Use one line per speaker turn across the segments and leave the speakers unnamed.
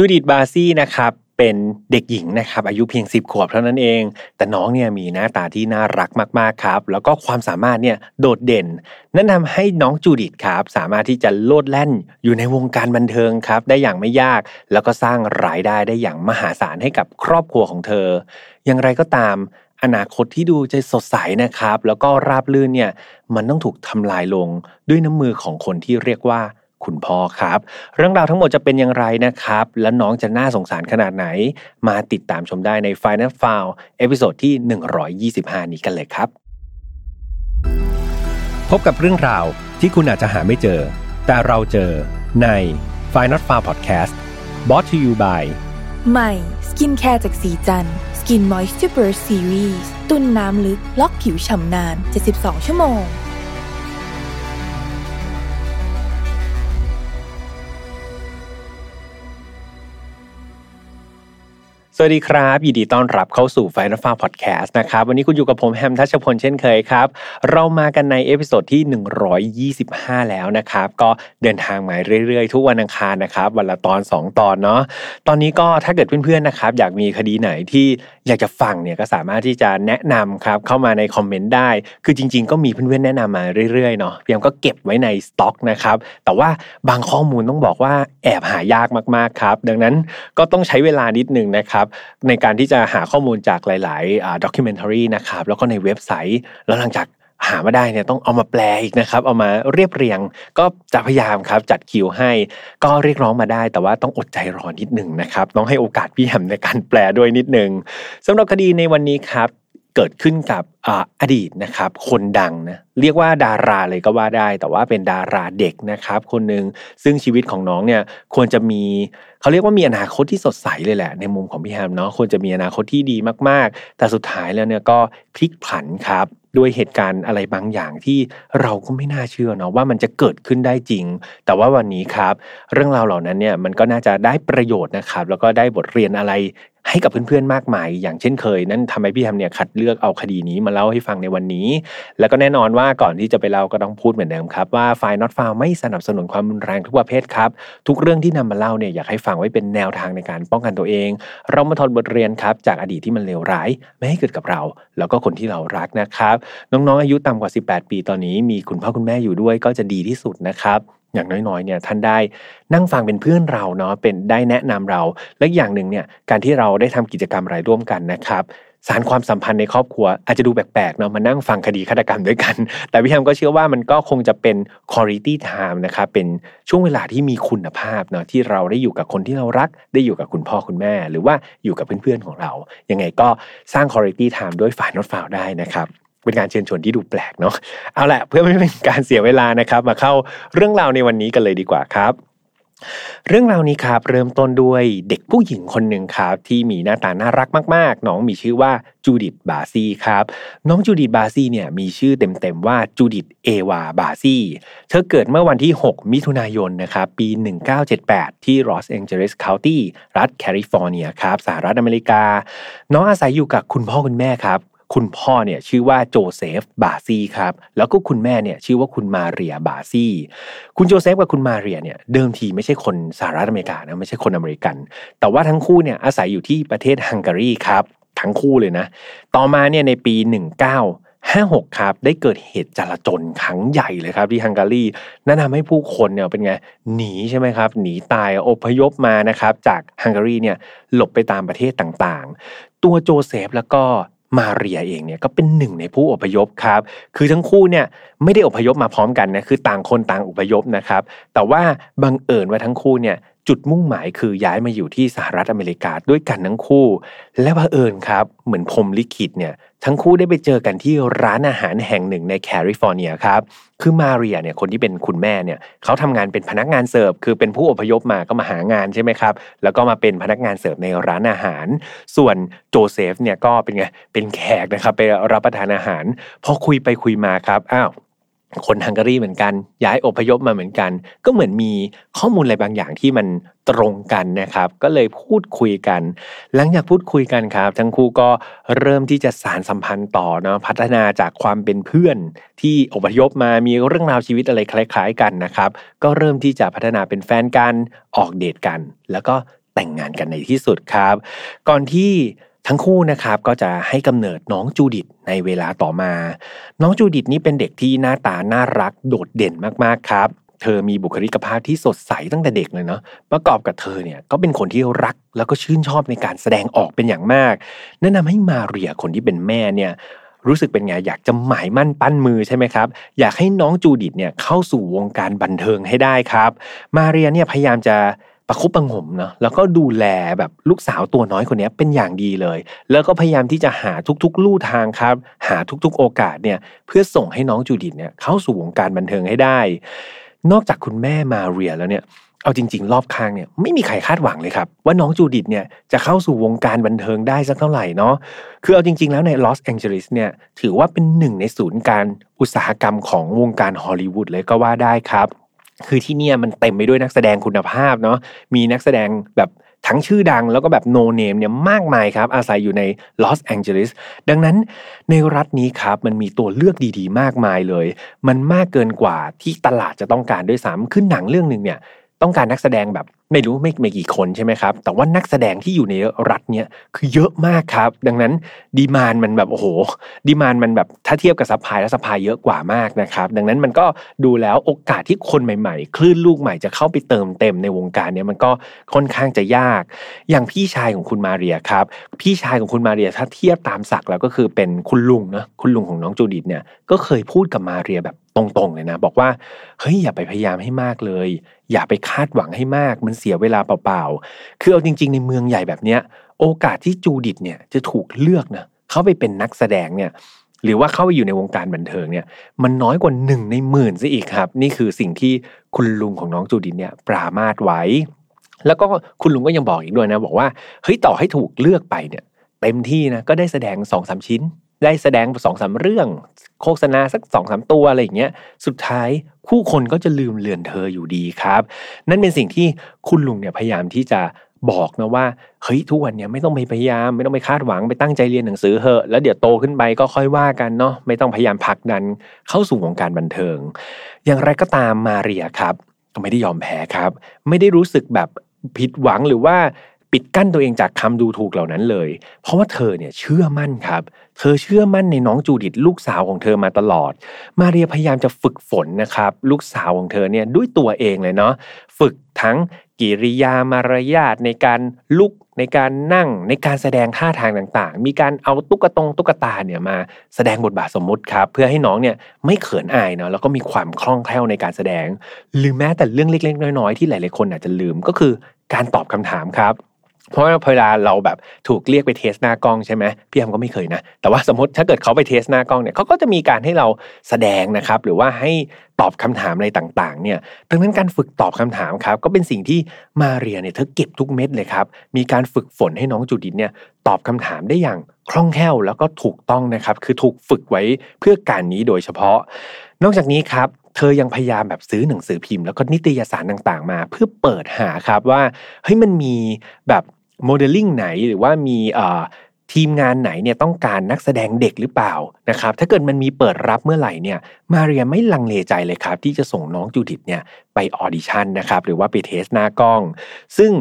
จูดิตบาซี่นะครับเป็นเด็กหญิงนะครับอายุเพียง 10 ขวบเท่านั้นเอง แต่น้องเนี่ยมีหน้าตาที่น่ารักมากๆครับ แล้วก็ความสามารถเนี่ยโดดเด่น นั่นทำให้น้องจูดิตครับ สามารถที่จะโลดแล่นอยู่ในวงการบันเทิงครับ ได้อย่างไม่ยาก แล้วก็สร้างรายได้ได้อย่างมหาศาลให้กับครอบครัวของเธอ อย่างไรก็ตามอนาคตที่ดูจะสดใสนะครับ แล้วก็ราบรื่นเนี่ยมันต้องถูกทำลายลงด้วยน้ำมือของคนที่เรียกว่า คุณพ่อครับ เรื่องราวทั้งหมดจะเป็นอย่างไรนะครับ และน้องจะน่าสงสารขนาดไหน มาติดตามชมได้ใน Final f i l e episode ที่ 125 นี้กันเลยครับ
พบกับเรื่องราวที่คุณอาจจะหาไม่เจอ แต่เราเจอใน Final f i l e Podcast brought to you by
ใหม่สกินแคร์จากศรีจันทร์ Skin Moisture Burst ซีรีส์ตุนน้ำลึก ล็อกผิวฉ่ำนาน 72 ชั่วโมง
สวัสดีครับ ยินดีต้อนรับเข้าสู่ Final File Podcast นะครับ วันนี้คุณอยู่กับผมแฮมทัชพลเช่นเคยครับ เรามากันใน episode ที่ 125 แล้วนะครับ ก็เดินทางมาเรื่อยๆ ทุกวันอังคารนะครับ วันละตอน 2 ตอนเนาะตอนนี้ก็ถ้าเกิดเพื่อนๆนะครับ อยากมีคดีไหนที่ อยากจะฟังเนี่ยก็สามารถที่จะแนะนำครับเข้ามาในคอมเมนต์ได้ คือจริง ๆ ก็มีเพื่อนๆแนะนำมาเรื่อยๆเนาะพี่เองก็เก็บไว้ในสต็อกนะครับแต่ว่าบางข้อมูลต้องบอกว่าแอบหายากมากๆครับ ดังนั้นก็ต้องใช้เวลานิดนึงนะครับในการที่จะหาข้อมูลจากหลายๆ documentary นะครับแล้วก็ในเว็บไซต์ แล้วหลังจาก หามาได้เนี่ยต้องเอามาแปลอีกนะครับ เอามาเรียบเรียงก็จะพยายามครับจัดคิวให้ ก็เรียกร้องมาได้ แต่ว่าต้องอดใจรอนิดหนึ่งนะครับต้องให้โอกาสพี่แฮมในการแปลด้วยนิดหนึ่งสำหรับคดีในวันนี้ครับ เกิดขึ้นกับอดีตนะครับ คนดังนะเรียกว่าดาราเลยก็ว่าได้ แต่ว่าเป็นดาราเด็กนะครับ คนหนึ่งซึ่งชีวิตของน้องเนี่ยควรจะมีเขาเรียกว่ามีอนาคตที่สดใสเลยแหละ ในมุมของพี่แฮมเนาะควรจะมีอนาคตที่ดีมากๆ แต่สุดท้ายแล้วเนี่ยก็พลิกผันครับด้วยเหตุการณ์อะไรบางอย่างที่เราก็ไม่น่าเชื่อเนาะว่ามันจะเกิดขึ้นได้จริง แต่ว่าวันนี้ครับ เรื่องราวเหล่านั้นเนี่ยมันก็น่าจะได้ประโยชน์นะครับ แล้วก็ได้บทเรียนอะไร ให้กับเพื่อนๆมากมาย อย่างเช่นเคย นั่นทำให้พี่แฮมเนี่ยคัดเลือกเอาคดีนี้มาเล่าให้ฟังในวันนี้ แล้วก็แน่นอนว่าก่อนที่จะไปเล่าก็ต้องพูดเหมือนเดิมครับว่าไฟน์นอตฟาวไม่สนับสนุนความรุนแรงทุกประเภทครับ ทุกเรื่องที่นำมาเล่าเนี่ยอยากให้ฟังไว้เป็นแนวทางในการป้องกันตัวเอง เรามาทอนบทเรียนครับจากอดีตที่มันเลวร้าย ไม่ให้เกิดกับเรา แล้วก็คนที่เรารักนะครับ น้องๆอายุต่ำกว่า 18 ปีตอนนี้มีคุณพ่อคุณแม่อยู่ด้วยก็จะดีที่สุดนะครับ อย่างน้อยๆเนี่ยท่านได้นั่งฟังเป็นเพื่อนเราเนาะเป็นได้แนะนำเรา และอย่างหนึ่งเนี่ยการที่เราได้ทำกิจกรรมอะไรร่วมกันนะครับสารความสัมพันธ์ในครอบครัวอาจจะดูแปลกๆเนาะมานั่งฟังคดีฆาตกรรมด้วยกัน แต่พี่แฮมก็เชื่อว่ามันก็คงจะเป็น quality time นะครับเป็นช่วงเวลาที่มีคุณภาพเนาะที่เราได้อยู่กับคนที่เรารัก ได้อยู่กับคุณพ่อคุณแม่ หรือว่าอยู่กับเพื่อนๆของเรา ยังไงก็สร้าง quality time ด้วยฝ่ายนอตฟาวได้นะครับ เป็นการเชิญชวนที่ดูแปลกเนาะเอาละเพื่อไม่เป็นการเสียเวลานะครับ มาเข้าเรื่องราวในวันนี้กันเลยดีกว่าครับเรื่องราวนี้ครับเริ่มต้นด้วยเด็กผู้หญิงคนหนึ่งครับ ที่มีหน้าตาน่ารักมาก ๆ น้องมีชื่อว่าจูดิตบาซีครับ น้องจูดิตบาซีเนี่ยมีชื่อเต็ม ๆ ว่าจูดิตเอวาบาซีเธอเกิดเมื่อวันที่ 6 มิถุนายนนะครับปี 1978 ที่ลอสแองเจลิส County รัฐแคลิฟอร์เนียครับสหรัฐอเมริกา น้องอาศัยอยู่กับคุณพ่อคุณแม่ครับ คุณพ่อเนี่ยชื่อว่าโจเซฟบาซีครับแล้วก็คุณแม่เนี่ยชื่อว่าคุณมาเรียบาซีคุณโจเซฟกับคุณมาเรียเนี่ยเดิมทีไม่ใช่คนสหรัฐอเมริกานะไม่ใช่คนอเมริกัน แต่ว่าทั้งคู่เนี่ยอาศัยอยู่ที่ประเทศฮังการีครับทั้งคู่เลยนะ ต่อมาเนี่ยในปี 19 56 ครับ ได้เกิดเหตุจลาจลครั้งใหญ่เลยครับที่ฮังการีนั่นทำให้ผู้คนเนี่ยเป็นไงหนีใช่ไหมครับ หนีตายอพยพมานะครับ จากฮังการีเนี่ยหลบไปตามประเทศต่างๆ ตัวโจเซฟแล้วก็ มาเรียเองเนี่ยก็เป็นหนึ่งในผู้อพยพครับ คือทั้งคู่เนี่ยไม่ได้อพยพมาพร้อมกันนะคือต่างคนต่างอพยพนะครับ แต่ว่าบังเอิญว่าทั้งคู่เนี่ย จุดมุ่งหมายคือย้ายมาอยู่ที่สหรัฐอเมริกาด้วยกันทั้งคู่ และบังเอิญครับ เหมือนพรหมลิขิตเนี่ยทั้งคู่ได้ไปเจอกันที่ร้านอาหารแห่งหนึ่งในแคลิฟอร์เนียครับคือมาเรียเนี่ยคนที่เป็นคุณแม่เนี่ยเขาทำงานเป็นพนักงานเสิร์ฟคือเป็นผู้อพยพมาก็มาหางานใช่ไหมครับ แล้วก็มาเป็นพนักงานเสิร์ฟในร้านอาหาร ส่วนโจเซฟเนี่ยก็เป็นไงเป็นแขกนะครับไปรับประทานอาหารพอคุยไปคุยมาครับอ้าว คนฮังการีเหมือนกัน ย้ายอพยพมาเหมือนกัน ก็เหมือนมีข้อมูลอะไรบางอย่างที่มันตรงกันนะครับ ก็เลยพูดคุยกัน หลังจากพูดคุยกันครับ ทั้งคู่ก็เริ่มที่จะสารสัมพันธ์ต่อเนาะพัฒนาจากความเป็นเพื่อนที่อพยพมามีเรื่องราวชีวิตอะไรคล้าย ๆ กันนะครับ ก็เริ่มที่จะพัฒนาเป็นแฟนกันออกเดทกัน แล้วก็แต่งงานกันในที่สุดครับ ก่อนที่ ทั้งคู่นะครับก็จะให้กำเนิดน้องจูดิตในเวลาต่อมา น้องจูดิตนี่เป็นเด็กที่หน้าตาน่ารักโดดเด่นมากๆครับเธอมีบุคลิกภาพที่สดใสตั้งแต่เด็กเลยเนาะ ประกอบกับเธอเนี่ยก็เป็นคนที่รักแล้วก็ชื่นชอบในการแสดงออกเป็นอย่างมากแนะนำให้มาเรียคนที่เป็นแม่เนี่ยรู้สึกเป็นไงอยากจะหมายมั่นปั้นมือใช่ไหมครับ อยากให้น้องจูดิตเนี่ยเข้าสู่วงการบันเทิงให้ได้ครับ มาเรียเนี่ยพยายามจะ ประคบประงมเนาะแล้วก็ดูแลแบบลูกสาวตัวน้อยคนนี้เป็นอย่างดีเลย แล้วก็พยายามที่จะหาทุกๆ ลู่ทางครับ หาทุกๆ โอกาสเนี่ยเพื่อส่งให้น้องจูดิตเนี่ยเข้าสู่วงการบันเทิงให้ได้ นอกจากคุณแม่มาเรียแล้วเนี่ยเอาจริง ๆ รอบข้างเนี่ยไม่มีใครคาดหวังเลยครับ ว่าน้องจูดิตเนี่ยจะเข้าสู่วงการบันเทิงได้สักเท่าไหร่เนาะคือเอาจริง ๆ แล้วในลอสแองเจลิสเนี่ยถือว่าเป็นหนึ่งในศูนย์กลางอุตสาหกรรมของวงการฮอลลีวูดเลยก็ว่าได้ครับ คือที่เนี่ยมันเต็มไปด้วยนักแสดงคุณภาพเนาะมีนักแสดงแบบทั้งชื่อดังแล้วก็แบบ no name เนี่ยมากมายครับ อาศัยอยู่ในลอสแองเจลิสดังนั้นในรัฐนี้ครับ มันมีตัวเลือกดีๆ มากมายเลย มันมากเกินกว่าที่ตลาดจะต้องการด้วยซ้ำคือหนังเรื่องหนึ่งเนี่ย ต้องการนักแสดงแบบ ไม่รู้ไม่ไม่กี่คนใช่ไหมครับ แต่ว่านักแสดงที่อยู่ในรัฐเนี้ยคือเยอะมากครับ ดังนั้น demand มันแบบโอ้โห demand มันแบบถ้าเทียบกับ supply แล้ว supply เยอะกว่ามากนะครับ ดังนั้นมันก็ดูแล้วโอกาสที่คนใหม่ๆ คลื่นลูกใหม่จะเข้าไปเติมเต็มในวงการเนี้ยมันก็ค่อนข้างจะยาก อย่างพี่ชายของคุณมาเรียครับ พี่ชายของคุณมาเรียถ้าเทียบตามศักดิ์แล้วก็คือเป็นคุณลุงนะคุณลุงของน้องจูดิตเนี่ยก็เคยพูดกับมาเรียแบบ ตรงๆเลยนะ บอกว่าเฮ้ยอย่าไปพยายามให้มากเลย อย่าไปคาดหวังให้มาก มันเสียเวลาเปล่าๆคือเอาจริง ๆ ในเมืองใหญ่แบบเนี้ย โอกาสที่จูดิตเนี่ยจะถูกเลือกนะเขาไปเป็นนักแสดงเนี่ยหรือว่าเข้าไปอยู่ในวงการบันเทิงเนี่ยมันน้อยกว่าหนึ่งในหมื่นซะอีกครับ นี่คือสิ่งที่คุณลุงของน้องจูดิตเนี่ยปรามาสไว้ แล้วก็คุณลุงก็ยังบอกอีกด้วยนะ บอกว่าเฮ้ยต่อให้ถูกเลือกไปเนี่ย เต็มที่นะก็ได้แสดงสองสามชิ้น ได้แสดงสองสาเรื่อง โฆษณาสักสองสามตัวอะไรอย่างเงี้ยสุดท้ายคู่คนก็จะลืมเลือนเธออยู่ดีครับ นั่นเป็นสิ่งที่คุณลุงเนี่ยพยายามที่จะบอกนะว่าเฮ้ยทุกวันเนี่ยไม่ต้องไปพยายามไม่ต้องไปคาดหวังไปตั้งใจเรียนหนังสือเหอะแล้วเดี๋ยวโตขึ้นไปก็ค่อยว่ากันเนาะไม่ต้องพยายามผลักดันเข้าสู่วงการบันเทิง อย่างไรก็ตามมาเรียครับก็ไม่ได้ยอมแพ้ครับ ไม่ได้รู้สึกแบบผิดหวังหรือว่า ปิดกั้นตัวเองจากคำดูถูกเหล่านั้นเลย เพราะว่าเธอเนี่ยเชื่อมั่นครับ เธอเชื่อมั่นในน้องจูดิตลูกสาวของเธอมาตลอด มาเรียพยายามจะฝึกฝนนะครับ ลูกสาวของเธอเนี่ยด้วยตัวเองเลยเนาะฝึกทั้งกิริยามารยาทในการลุกในการนั่งในการแสดงท่าทางต่างๆ มีการเอาตุ๊กตงตุ๊กตาเนี่ยมาแสดงบทบาทสมมุติครับ เพื่อให้น้องเนี่ยไม่เขินอายเนาะแล้วก็มีความคล่องแคล่วในการแสดง หรือแม้แต่เรื่องเล็กๆ น้อยๆ ที่หลายๆคนอาจจะลืมก็คือการตอบคำถามครับ เพราะว่าเวลาเราแบบถูกเรียกไปเทสหน้ากล้องใช่ไหมพี่แอมก็ไม่เคยนะ แต่ว่าสมมติถ้าเกิดเขาไปเทสหน้ากล้องเนี่ยเขาก็จะมีการให้เราแสดงนะครับ หรือว่าให้ตอบคำถามอะไรต่างๆ เนี่ยดังนั้นการฝึกตอบคำถามครับ ก็เป็นสิ่งที่มาเรียเนี่ยเธอเก็บทุกเม็ดเลยครับ มีการฝึกฝนให้น้องจูดินเนี่ยตอบคำถามได้อย่างคล่องแคล่วแล้วก็ถูกต้องนะครับ คือถูกฝึกไว้เพื่อการนี้โดยเฉพาะ นอกจากนี้ครับเธอยังพยายามแบบซื้อหนังสือพิมพ์แล้วก็นิตยสารต่างๆ มา เพื่อเปิดหาครับว่าเฮ้ยมันมีแบบ โมเดลลิ่งไหนหรือว่ามีทีมงานไหนเนี่ยต้องการนักแสดงเด็กหรือเปล่านะครับถ้าเกิดมันมีเปิดรับเมื่อไหร่เนี่ยมาเรียไม่ลังเลใจเลยครับ ที่จะส่งน้องจูดิตเนี่ยไป audition นะครับหรือว่าไป test หน้ากล้อง ซึ่ง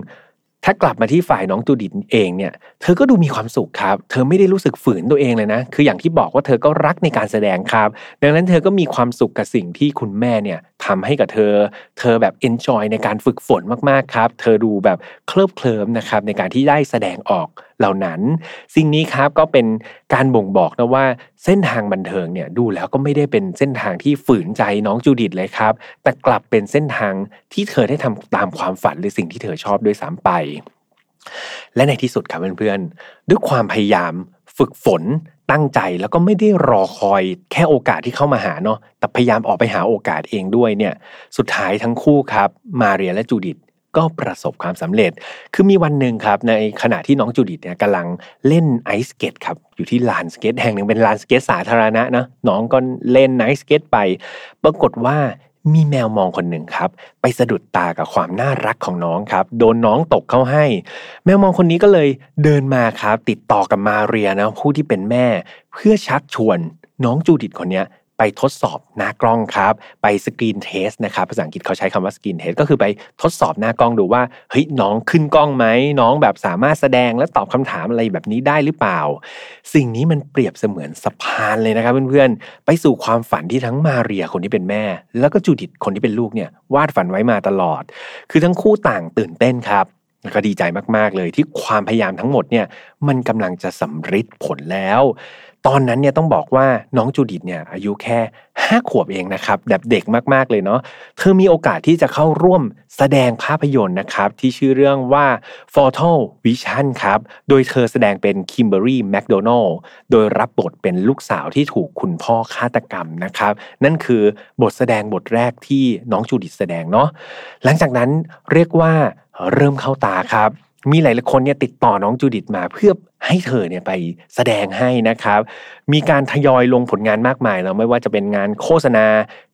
ถ้ากลับมาที่ฝ่ายน้องจูดิตเองเนี่ย เธอก็ดูมีความสุขครับ เธอไม่ได้รู้สึกฝืนตัวเองเลยนะ คืออย่างที่บอกว่าเธอก็รักในการแสดงครับ ดังนั้นเธอก็มีความสุขกับสิ่งที่คุณแม่เนี่ยทำให้กับเธอ เธอแบบเอนจอยในการฝึกฝนมากๆครับ เธอดูแบบเคลิบเคลิ้มนะครับในการที่ได้แสดงออก เหล่านั้น สิ่งนี้ครับก็เป็นการบ่งบอกนะว่าเส้นทางบันเทิงเนี่ยดูแล้วก็ไม่ได้เป็นเส้นทางที่ฝืนใจน้องจูดิตเลยครับ แต่กลับเป็นเส้นทางที่เธอได้ทำตามความฝันหรือสิ่งที่เธอชอบด้วยซ้ำไป และในที่สุดครับเพื่อนๆด้วยความพยายามฝึกฝนตั้งใจแล้วก็ไม่ได้รอคอยแค่โอกาสที่เข้ามาหาเนาะแต่พยายามออกไปหาโอกาสเองด้วยเนี่ยสุดท้ายทั้งคู่ครับมาเรียและจูดิต ก็ประสบความสำเร็จ คือมีวันหนึ่งครับ ในขณะที่น้องจูดิตเนี่ยกำลังเล่นไอซ์สเกตครับ อยู่ที่ลานสเก็ตแห่งหนึ่งเป็นลานสเก็ตสาธารณะนะน้องก็เล่นไอซ์สเกตไป ปรากฏว่ามีแมวมองคนหนึ่งครับ ไปสะดุดตากับความน่ารักของน้องครับ โดนน้องตกเข้าให้ แมวมองคนนี้ก็เลยเดินมาครับ ติดต่อกับมาเรียนะผู้ที่เป็นแม่ เพื่อชักชวนน้องจูดิตคนนี้ ไปทดสอบหน้ากล้องครับ ไป screen test นะครับภาษาอังกฤษเขาใช้คำว่า screen test ก็คือไปทดสอบหน้ากล้องดูว่าเฮ้ยน้องขึ้นกล้องไหมน้องแบบสามารถแสดงและตอบคำถามอะไรแบบนี้ได้หรือเปล่า สิ่งนี้มันเปรียบเสมือนสะพานเลยนะครับเพื่อนๆไปสู่ความฝันที่ทั้งมาเรียคนที่เป็นแม่ แล้วก็จูดิตคนที่เป็นลูกเนี่ยวาดฝันไว้มาตลอด คือทั้งคู่ต่างตื่นเต้นครับก็ดีใจมากๆเลยที่ความพยายามทั้งหมดเนี่ยมันกำลังจะสำเร็จผลแล้ว ตอนนั้นเนี่ยต้องบอกว่าน้องจูดิตเนี่ยอายุแค่ห้าขวบเองนะครับแบบเด็กมากๆเลยเนาะเธอมีโอกาสที่จะเข้าร่วมแสดงภาพยนตร์นะครับที่ชื่อเรื่องว่า Fatal Vision ครับโดยเธอแสดงเป็น Kimberly McDonald โดยรับบทเป็นลูกสาวที่ถูกคุณพ่อฆาตกรรมนะครับนั่นคือบทแสดงบทแรกที่น้องจูดิตแสดงเนาะหลังจากนั้นเรียกว่าเริ่มเข้าตาครับ มีหลายๆคนเนี่ยติดต่อน้องจูดิตมาเพื่อให้เธอเนี่ยไปแสดงให้นะครับ มีการทยอยลงผลงานมากมายแล้วไม่ว่าจะเป็นงานโฆษณา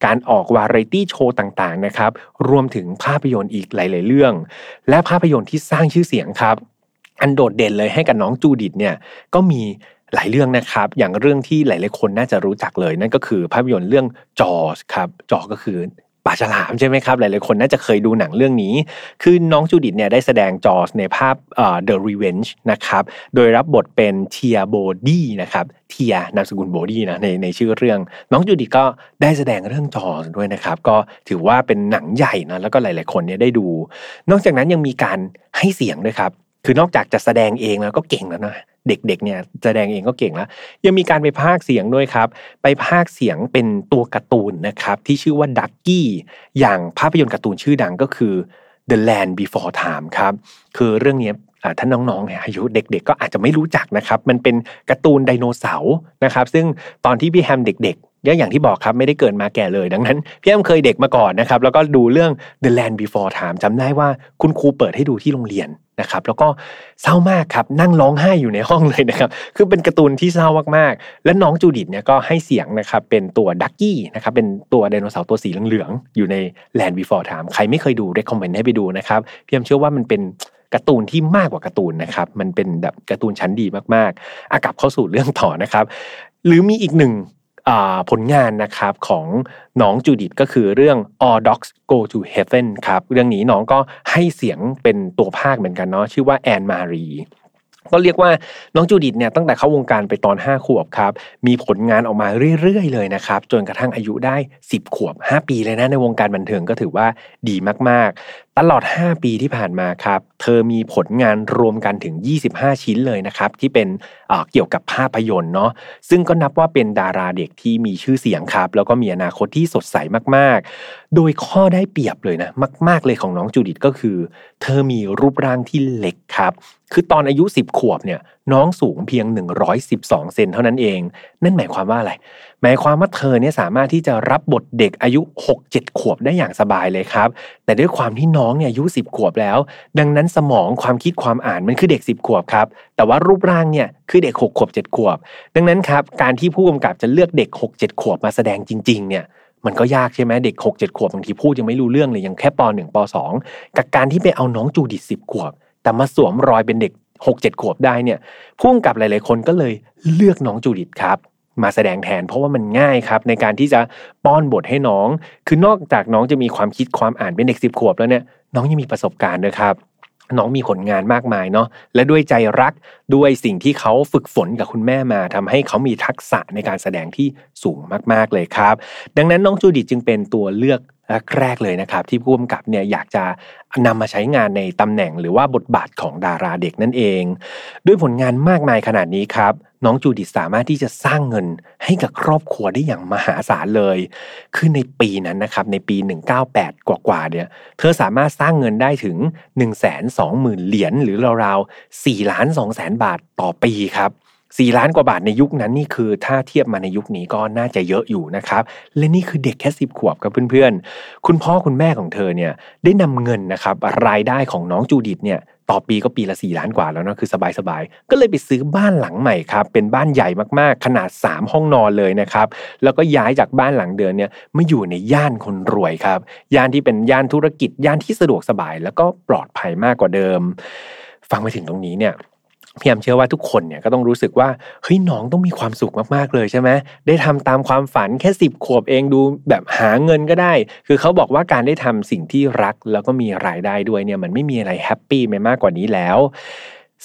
การออกวาไรตี้โชว์ต่างๆนะครับ รวมถึงภาพยนตร์อีกหลาย ๆ เรื่อง และภาพยนตร์ที่สร้างชื่อเสียงครับ อันโดดเด่นเลยให้กับน้องจูดิตเนี่ยก็มีหลายเรื่องนะครับ อย่างเรื่องที่หลาย ๆ คนน่าจะรู้จักเลยนั่นก็คือภาพยนตร์เรื่องJaws ครับ Jaws ก็คือ ปลาฉลามใช่ไหมครับ หลายๆคนน่าจะเคยดูหนังเรื่องนี้ คือน้องจูดิตเนี่ยได้แสดงจอสในภาพ The Revenge นะครับโดยรับบทเป็น Thea Brody นะครับ Thea นามสกุล Brody นะในในชื่อเรื่อง น้องจูดิตก็ได้แสดงเรื่อง Jaws ด้วยนะครับ ก็ถือว่าเป็นหนังใหญ่นะแล้วก็หลาย ๆคนเนี่ยได้ดู นอกจากนั้นยังมีการให้เสียงด้วยครับ คือนอกจากจะแสดงเองแล้วก็เก่งแล้วนะเด็กๆเนี่ยแสดงเองก็เก่งแล้ว ยังมีการไปพากเสียงด้วยครับ ไปพากเสียงเป็นตัวการ์ตูนนะครับ ที่ชื่อว่าดักกี้อย่างภาพยนตร์การ์ตูนชื่อดังก็คือ The Land Before Time ครับ คือเรื่องนี้ท่านน้องๆเนี่ยอายุเด็กๆ ก็อาจจะไม่รู้จักนะครับ มันเป็นการ์ตูนไดโนเสาร์นะครับ ซึ่งตอนที่พี่แฮมเด็กๆ ก็อย่างที่บอกครับไม่ได้เกิดมาแก่เลย ดังนั้นพี่แฮมเคยเด็กมาก่อนนะครับ แล้วก็ดูเรื่อง The Land Before Time จำได้ว่าคุณครูเปิดให้ดูที่โรงเรียนนะครับ แล้วก็เศร้ามากครับ นั่งร้องไห้อยู่ในห้องเลยนะครับ คือเป็นการ์ตูนที่เศร้ามากๆ และน้องจูดิตเนี่ยก็ให้เสียงนะครับ เป็นตัวดักกี้นะครับ เป็นตัวไดโนเสาร์ตัวสีเหลืองๆ อยู่ใน Land Before Time ใครไม่เคยดูเรคคอมเมนต์ให้ไปดูนะครับพี่ยมเชื่อว่ามันเป็นการ์ตูนที่มากกว่าการ์ตูนนะครับ มันเป็นแบบการ์ตูนชั้นดีมากๆ อากลับเข้าสู่เรื่องต่อนะครับ หรือมีอีกหนึ่ง ผลงานนะครับของน้องจูดิตก็คือเรื่อง All Dogs Go to Heaven ครับเรื่องนี้น้องก็ให้เสียงเป็นตัวภาคเหมือนกันเนาะชื่อว่าแอนมารีก็เรียกว่าน้องจูดิตเนี่ยตั้งแต่เข้าวงการไปตอน 5 ขวบครับ มีผลงานออกมาเรื่อยๆเลยนะครับ จนกระทั่งอายุได้ 10 ขวบ 5 ปีเลยนะในวงการบันเทิงก็ถือว่าดีมากๆตลอด 5 ปีที่ผ่านมาครับ เธอมีผลงานรวมกันถึง 25 ชิ้นเลยนะครับ ที่เป็นเกี่ยวกับภาพยนตร์เนาะซึ่งก็นับว่าเป็นดาราเด็กที่มีชื่อเสียงครับ แล้วก็มีอนาคตที่สดใสมากๆ โดยข้อได้เปรียบเลยนะ มาก ๆ เลยของน้องจูดิตก็คือ เธอมีรูปร่างที่เล็กครับ คือตอนอายุ 10 ขวบเนี่ยน้องสูงเพียง 112 เซนเท่านั้นเอง นั่นหมายความว่าอะไร หมายความว่าเธอเนี่ยสามารถที่จะรับบทเด็กอายุ 6-7 ขวบได้อย่างสบายเลยครับ แต่ด้วยความที่น้องเนี่ยอายุ 10 ขวบแล้ว ดังนั้นสมองความคิดความอ่านมันคือเด็ก 10 ขวบครับ แต่ว่ารูปร่างเนี่ยคือเด็ก 6 ขวบ 7 ขวบ ดังนั้นครับการที่ผู้กำกับจะเลือกเด็ก 6-7 ขวบมาแสดงจริงๆเนี่ยมันก็ยากใช่ไหมเด็ก 6 7 ขวบบางทีพูดยังไม่รู้เรื่องเลยยังแค่ป .1 ป .2 กับการที่ไปเอาน้องจูดิต10 ขวบ แต่มาสวมรอยเป็นเด็ก หกเจ็ดขวบได้เนี่ยพุ่งกับหลาย ๆ คนก็เลยเลือกน้องจูดิตครับ มาแสดงแทน เพราะว่ามันง่ายครับ ในการที่จะป้อนบทให้น้อง คือนอกจากน้องจะมีความคิดความอ่านเป็นเด็กสิบขวบแล้วเนี่ยน้องยังมีประสบการณ์ด้วยครับน้องมีผลงานมากมายเนาะและด้วยใจรักด้วยสิ่งที่เขาฝึกฝนกับคุณแม่มาทำให้เขามีทักษะในการแสดงที่สูงมากๆเลยครับ ดังนั้นน้องจูดิตจึงเป็นตัวเลือกแรกเลยนะครับ ที่ผู้กำกับเนี่ยอยากจะนำมาใช้งานในตำแหน่งหรือว่าบทบาทของดาราเด็กนั่นเอง ด้วยผลงานมากมายขนาดนี้ครับ น้องจูดิตสามารถที่จะสร้างเงินให้กับครอบครัวได้อย่างมหาศาลเลยคือในปีนั้นนะครับในปี 198 กว่าๆเนี่ยเธอสามารถสร้างเงินได้ถึง 1 2 0 0 0 0 เหรียญหรือราวๆ4ล้าน2แสนบาทต่อปีครับ สี่ล้านกว่าบาทในยุคนั้นนี่คือถ้าเทียบมาในยุคนี้ก็น่าจะเยอะอยู่นะครับและนี่คือเด็กแค่สิบขวบกับเพื่อนๆ คุณพ่อคุณแม่ของเธอเนี่ยได้นำเงินนะครับรายได้ของน้องจูดิตเนี่ยต่อปีก็ปีละสี่ล้านกว่าแล้วนะคือสบายๆ ก็เลยไปซื้อบ้านหลังใหม่ครับ เป็นบ้านใหญ่มากๆ ขนาด 3 ห้องนอนเลยนะครับ แล้วก็ย้ายจากบ้านหลังเดิมเนี่ยมาอยู่ในย่านคนรวยครับ ย่านที่เป็นย่านธุรกิจย่านที่สะดวกสบาย แล้วก็ปลอดภัยมากกว่าเดิม ฟังไปถึงตรงนี้เนี่ย พี่แอมเชื่อว่าทุกคนเนี่ยก็ต้องรู้สึกว่าเฮ้ยน้องต้องมีความสุขมากๆเลยใช่ไหมได้ทำตามความฝันแค่สิบขวบเองดูแบบหาเงินก็ได้ คือเขาบอกว่าการได้ทำสิ่งที่รักแล้วก็มีรายได้ด้วยเนี่ยมันไม่มีอะไรแฮปปี้ไปมากกว่านี้แล้ว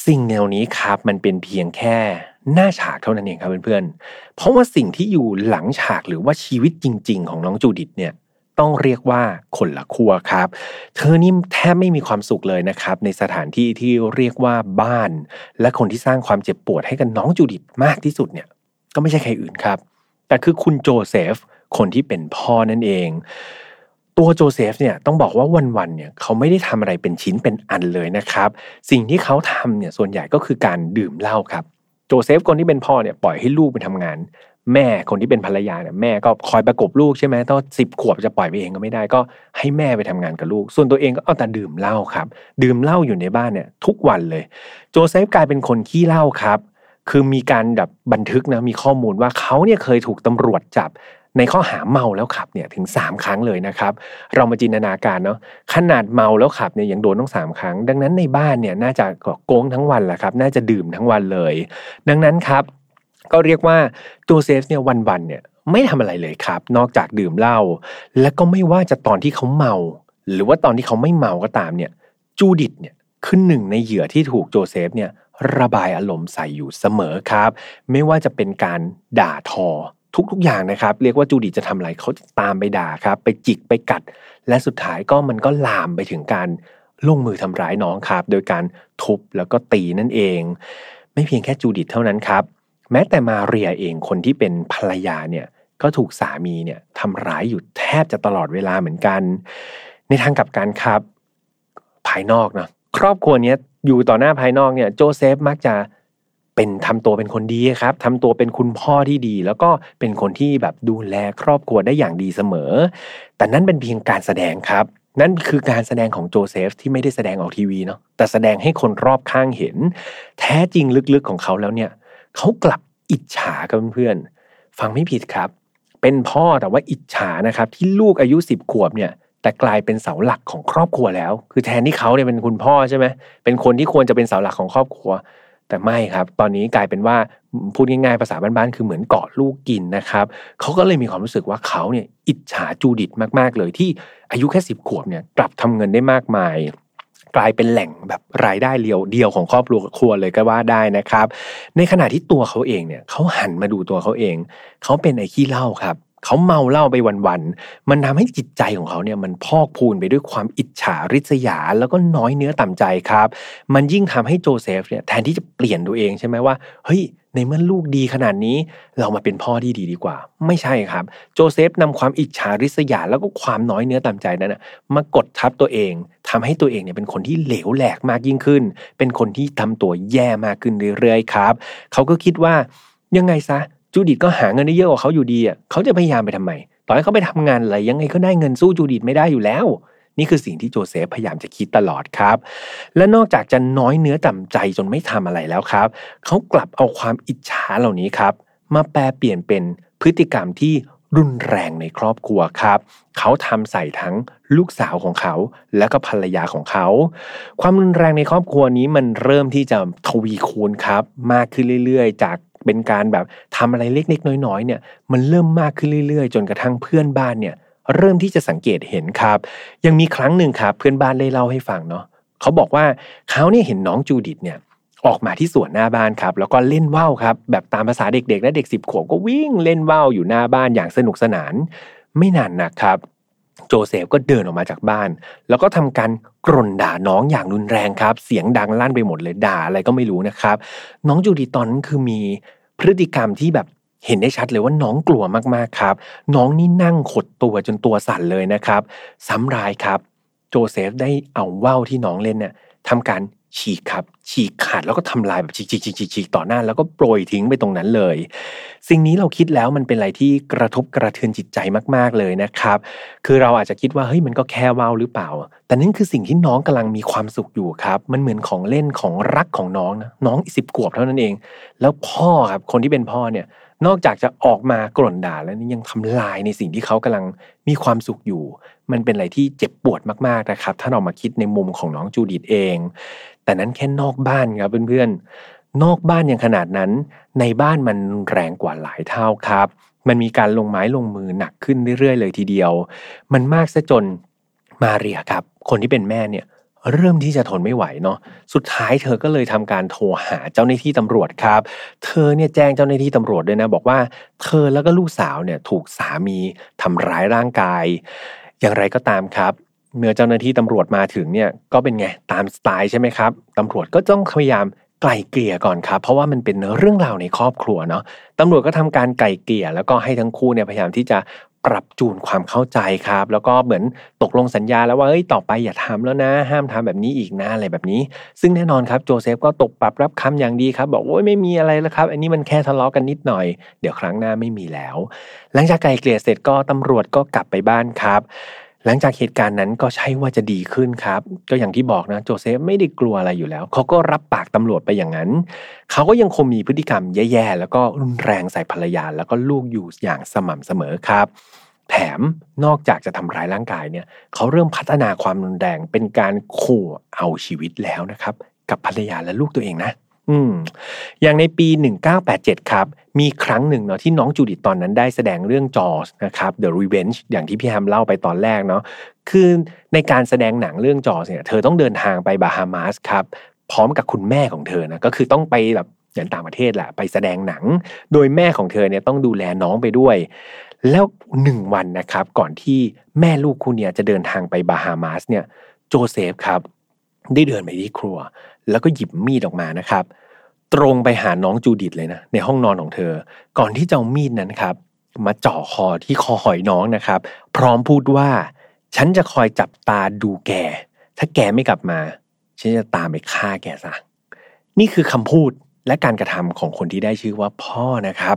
สิ่งแนวนี้ครับมันเป็นเพียงแค่หน้าฉากเท่านั้นเองครับเพื่อนๆเพราะว่าสิ่งที่อยู่หลังฉากหรือว่าชีวิตจริง ๆ ของน้องจูดิตเนี่ย ต้องเรียกว่าคนละขั้วครับ เธอนี่แทบไม่มีความสุขเลยนะครับ ในสถานที่ที่เรียกว่าบ้าน และคนที่สร้างความเจ็บปวดให้กับน้องจูดิตมากที่สุดเนี่ย ก็ไม่ใช่ใครอื่นครับ แต่คือคุณโจเซฟ คนที่เป็นพ่อนั่นเอง ตัวโจเซฟเนี่ยต้องบอกว่าวันๆเนี่ยเขาไม่ได้ทำอะไรเป็นชิ้นเป็นอันเลยนะครับ สิ่งที่เขาทำเนี่ยส่วนใหญ่ก็คือการดื่มเหล้าครับโจเซฟคนที่เป็นพ่อเนี่ยปล่อยให้ลูกไปทำงาน แม่คนที่เป็นภรรยาเนี่ยแม่ก็คอยประกบลูกใช่ไหมต้องสิบขวบจะปล่อยไปเองก็ไม่ได้ก็ให้แม่ไปทำงานกับลูก ส่วนตัวเองก็เอาแต่ดื่มเหล้าครับ ดื่มเหล้าอยู่ในบ้านเนี่ยทุกวันเลย โจเซฟกลายเป็นคนขี้เหล้าครับ คือมีการแบบบันทึกนะมีข้อมูลว่าเขาเนี่ยเคยถูกตำรวจจับในข้อหาเมาแล้วขับเนี่ยถึง 3 ครั้งเลยนะครับ เรามาจินตนาการเนาะขนาดเมาแล้วขับเนี่ยยังโดนตั้งสามครั้ง ดังนั้นในบ้านเนี่ยน่าจะก๊งทั้งวันแหละครับ น่าจะดื่มทั้งวันเลย ดังนั้นครับ ก็เรียกว่าโจเซฟเนี่ยวันๆเนี่ยไม่ทำอะไรเลยครับ นอกจากดื่มเหล้าและก็ไม่ว่าจะตอนที่เขาเมา หรือว่าตอนที่เขาไม่เมาก็ตามเนี่ยจูดิตเนี่ยคือหนึ่งในเหยื่อที่ถูกโจเซฟเนี่ยระบายอารมณ์ใส่อยู่เสมอครับ ไม่ว่าจะเป็นการด่าทอทุกๆอย่างนะครับ เรียกว่าจูดิตจะทำอะไรเขาจะตามไปด่าครับ ไปจิกไปกัด และสุดท้ายก็มันก็ลามไปถึงการลงมือทำร้ายน้องครับ โดยการทุบแล้วก็ตีนั่นเอง ไม่เพียงแค่จูดิตเท่านั้นครับ แม้แต่มาเรียเองคนที่เป็นภรรยาเนี่ยก็ถูกสามีเนี่ยทำร้ายอยู่แทบจะตลอดเวลาเหมือนกัน ในทางกับการครับ ภายนอกนะครอบครัวเนี้ยอยู่ต่อหน้าภายนอกเนี่ยโจเซฟมักจะเป็นทำตัวเป็นคนดีครับทำตัวเป็นคุณพ่อที่ดี แล้วก็เป็นคนที่แบบดูแลครอบครัวได้อย่างดีเสมอ แต่นั่นเป็นเพียงการแสดงครับ นั่นคือการแสดงของโจเซฟที่ไม่ได้แสดงออกทีวีเนาะแต่แสดงให้คนรอบข้างเห็น แท้จริงลึกๆของเขาแล้วเนี่ย เขากลับ อิจฉากับเพื่อนๆฟังไม่ผิดครับ เป็นพ่อแต่ว่าอิจฉานะครับ ที่ลูกอายุสิบขวบเนี่ยแต่กลายเป็นเสาหลักของครอบครัวแล้ว คือแทนที่เขาเนี่ยเป็นคุณพ่อใช่ไหมเป็นคนที่ควรจะเป็นเสาหลักของครอบครัว แต่ไม่ครับ ตอนนี้กลายเป็นว่าพูดง่ายๆภาษาบ้านๆคือเหมือนเกาะลูกกินนะครับเขาก็เลยมีความรู้สึกว่าเขาเนี่ยอิจฉาจูดิตมากๆเลยที่อายุแค่สิบขวบเนี่ยกลับทำเงินได้มากมาย กลายเป็นแหล่งแบบรายได้เดียวเดียวของครอบครัวเลยก็ว่าได้นะครับ ในขณะที่ตัวเขาเองเนี่ยเขาหันมาดูตัวเขาเอง เขาเป็นไอ้ขี้เล่าครับ เขาเมาเหล้าไปวันๆ มันทำให้จิตใจของเขาเนี่ยมันพอกพูนไปด้วยความอิจฉาริษยา แล้วก็น้อยเนื้อต่ำใจครับ มันยิ่งทำให้โจเซฟเนี่ยแทนที่จะเปลี่ยนตัวเองใช่ไหมว่า เฮ้ย ในเมื่อลูกดีขนาดนี้ เรามาเป็นพ่อที่ดีดีกว่า ไม่ใช่ครับ โจเซฟนำความอิจฉาริษยา แล้วก็ความน้อยเนื้อต่ำใจนั้นนะมากดทับตัวเองทำให้ตัวเองเนี่ยเป็นคนที่เหลวแหลกมากยิ่งขึ้น เป็นคนที่ทำตัวแย่มากขึ้นเรื่อยๆครับ เขาก็คิดว่ายังไงซะ จูดิตก็หาเงินได้เยอะกว่าเขาอยู่ดีอะเขาจะพยายามไปทำไมต่อให้เขาไปทำงานอะไรยังไงก็ได้เงินสู้จูดิตไม่ได้อยู่แล้ว นี่คือสิ่งที่โจเซฟพยายามจะคิดตลอดครับ และนอกจากจะน้อยเนื้อต่ำใจจนไม่ทำอะไรแล้วครับ เขากลับเอาความอิจฉาเหล่านี้ครับ มาแปลเปลี่ยนเป็นพฤติกรรมที่รุนแรงในครอบครัวครับ เขาทำใส่ทั้งลูกสาวของเขา และก็ภรรยาของเขา ความรุนแรงในครอบครัวนี้มันเริ่มที่จะทวีคูณครับ มากขึ้นเรื่อยๆ จาก เป็นการแบบทำอะไรเล็กๆ น้อยๆเนี่ยมันเริ่มมากขึ้นเรื่อยๆ จนกระทั่งเพื่อนบ้านเนี่ยเริ่มที่จะสังเกตเห็นครับ ยังมีครั้งหนึ่งครับ เพื่อนบ้านได้เล่าให้ฟังเนาะเขาบอกว่าเขาเนี่ยเห็นน้องจูดิตเนี่ยออกมาที่สวนหน้าบ้านครับ แล้วก็เล่นว่าวครับ แบบตามภาษาเด็กๆ และเด็กสิบขวบก็วิ่งเล่นว่าวอยู่หน้าบ้านอย่างสนุกสนาน ไม่นานนะครับ โจเซฟก็เดินออกมาจากบ้าน แล้วก็ทำการกร่นด่าน้องอย่างรุนแรงครับ เสียงดังลั่นไปหมดเลยด่าอะไรก็ไม่รู้นะครับ น้องจูดิตตอนนั้นคือมี พฤติกรรมที่แบบเห็นได้ชัดเลยว่าน้องกลัวมากๆครับ น้องนี่นั่งขดตัวจนตัวสั่นเลยนะครับ ซ้ำรายครับ โจเซฟได้เอาว่าวที่น้องเล่นเนี่ยทำการ ฉีกครับ ฉีกขาดแล้วก็ทำลายแบบฉีกๆๆต่อหน้า แล้วก็โปรยทิ้งไปตรงนั้นเลย สิ่งนี้เราคิดแล้วมันเป็นอะไรที่กระทบกระเทือนจิตใจมากๆเลยนะครับ คือเราอาจจะคิดว่าเฮ้ยมันก็แค่ว่าวหรือเปล่า แต่นั่นคือสิ่งที่น้องกำลังมีความสุขอยู่ครับ มันเหมือนของเล่นของรักของน้องนะน้องสิบขวบเท่านั้นเอง แล้วพ่อครับคนที่เป็นพ่อเนี่ยนอกจากจะออกมากล่นด่าแล้วนี่ยังทำลายในสิ่งที่เขากำลังมีความสุขอยู่ มันเป็นอะไรที่เจ็บปวดมากๆนะครับ ถ้าเรามาคิดในมุมของน้องจูดิตเอง แต่นั้นแค่นอกบ้านครับเพื่อนนอกบ้านยังขนาดนั้น ในบ้านมันแรงกว่าหลายเท่าครับ มันมีการลงไม้ลงมือหนักขึ้นเรื่อยๆเลยทีเดียว มันมากซะจนมาเรียครับ คนที่เป็นแม่เนี่ยเริ่มที่จะทนไม่ไหวเนาะ สุดท้ายเธอก็เลยทำการโทรหาเจ้าหน้าที่ตำรวจครับ เธอเนี่ยแจ้งเจ้าหน้าที่ตำรวจด้วยนะ บอกว่าเธอแล้วก็ลูกสาวเนี่ยถูกสามีทำร้ายร่างกาย อย่างไรก็ตามครับ เมื่อเจ้าหน้าที่ตำรวจมาถึงเนี่ยก็เป็นไงตามสไตล์ใช่ไหมครับตำรวจก็ต้องพยายามไกล่เกลี่ยก่อนครับ เพราะว่ามันเป็นเรื่องราวในครอบครัวเนาะตำรวจก็ทำการไกล่เกลี่ย แล้วก็ให้ทั้งคู่เนี่ยพยายามที่จะปรับจูนความเข้าใจครับ แล้วก็เหมือนตกลงสัญญาแล้วว่าเอ้ยต่อไปอย่าทำแล้วนะ ห้ามทำแบบนี้อีกนะอะไรแบบนี้ ซึ่งแน่นอนครับโจเซฟก็ตกปากรับคำอย่างดีครับ บอกโอ้ยไม่มีอะไรแล้วครับ อันนี้มันแค่ทะเลาะกันนิดหน่อย เดี๋ยวครั้งหน้าไม่มีแล้ว หลังจากไกล่เกลี่ยเสร็จก็ตำรวจก็กลับไปบ้านครับ หลังจากเหตุการณ์นั้นก็ใช่ว่าจะดีขึ้นครับ ก็อย่างที่บอกนะโจเซฟไม่ได้กลัวอะไรอยู่แล้ว เขาก็รับปากตำรวจไปอย่างนั้น เขาก็ยังคงมีพฤติกรรมแย่ๆ แล้วก็รุนแรงใส่ภรรยา แล้วก็ลูกอยู่อย่างสม่ำเสมอครับ แถมนอกจากจะทำร้ายร่างกายเนี่ย เขาเริ่มพัฒนาความรุนแรงเป็นการขู่เอาชีวิตแล้วนะครับ กับภรรยาและลูกตัวเองนะ อืมอย่างในปี 1987 ครับ มีครั้งหนึ่งเนาะที่น้องจูดิตตอนนั้นได้แสดงเรื่องจอสนะครับ The Revenge อย่างที่พี่แฮมเล่าไปตอนแรกเนาะคือในการแสดงหนังเรื่องจอสเนี่ยเธอต้องเดินทางไปบาฮามาสครับ พร้อมกับคุณแม่ของเธอนะก็คือต้องไปแบบอย่างต่างประเทศแหละไปแสดงหนัง โดยแม่ของเธอเนี่ยต้องดูแลน้องไปด้วย แล้วหนึ่งวันนะครับ ก่อนที่แม่ลูกคู่เนี่ยจะเดินทางไปบาฮามาสเนี่ยโจเซฟครับได้เดินไปที่ครัว แล้วก็หยิบมีดออกมานะครับ ตรงไปหาน้องจูดิตเลยนะในห้องนอนของเธอ ก่อนที่จะเอามีดนั้นครับ มาเจาะคอที่คอหอยน้องนะครับ พร้อมพูดว่า ฉันจะคอยจับตาดูแก ถ้าแกไม่กลับมา ฉันจะตามไปฆ่าแกซะนี่คือคำพูดและการกระทำของคนที่ได้ชื่อว่าพ่อนะครับ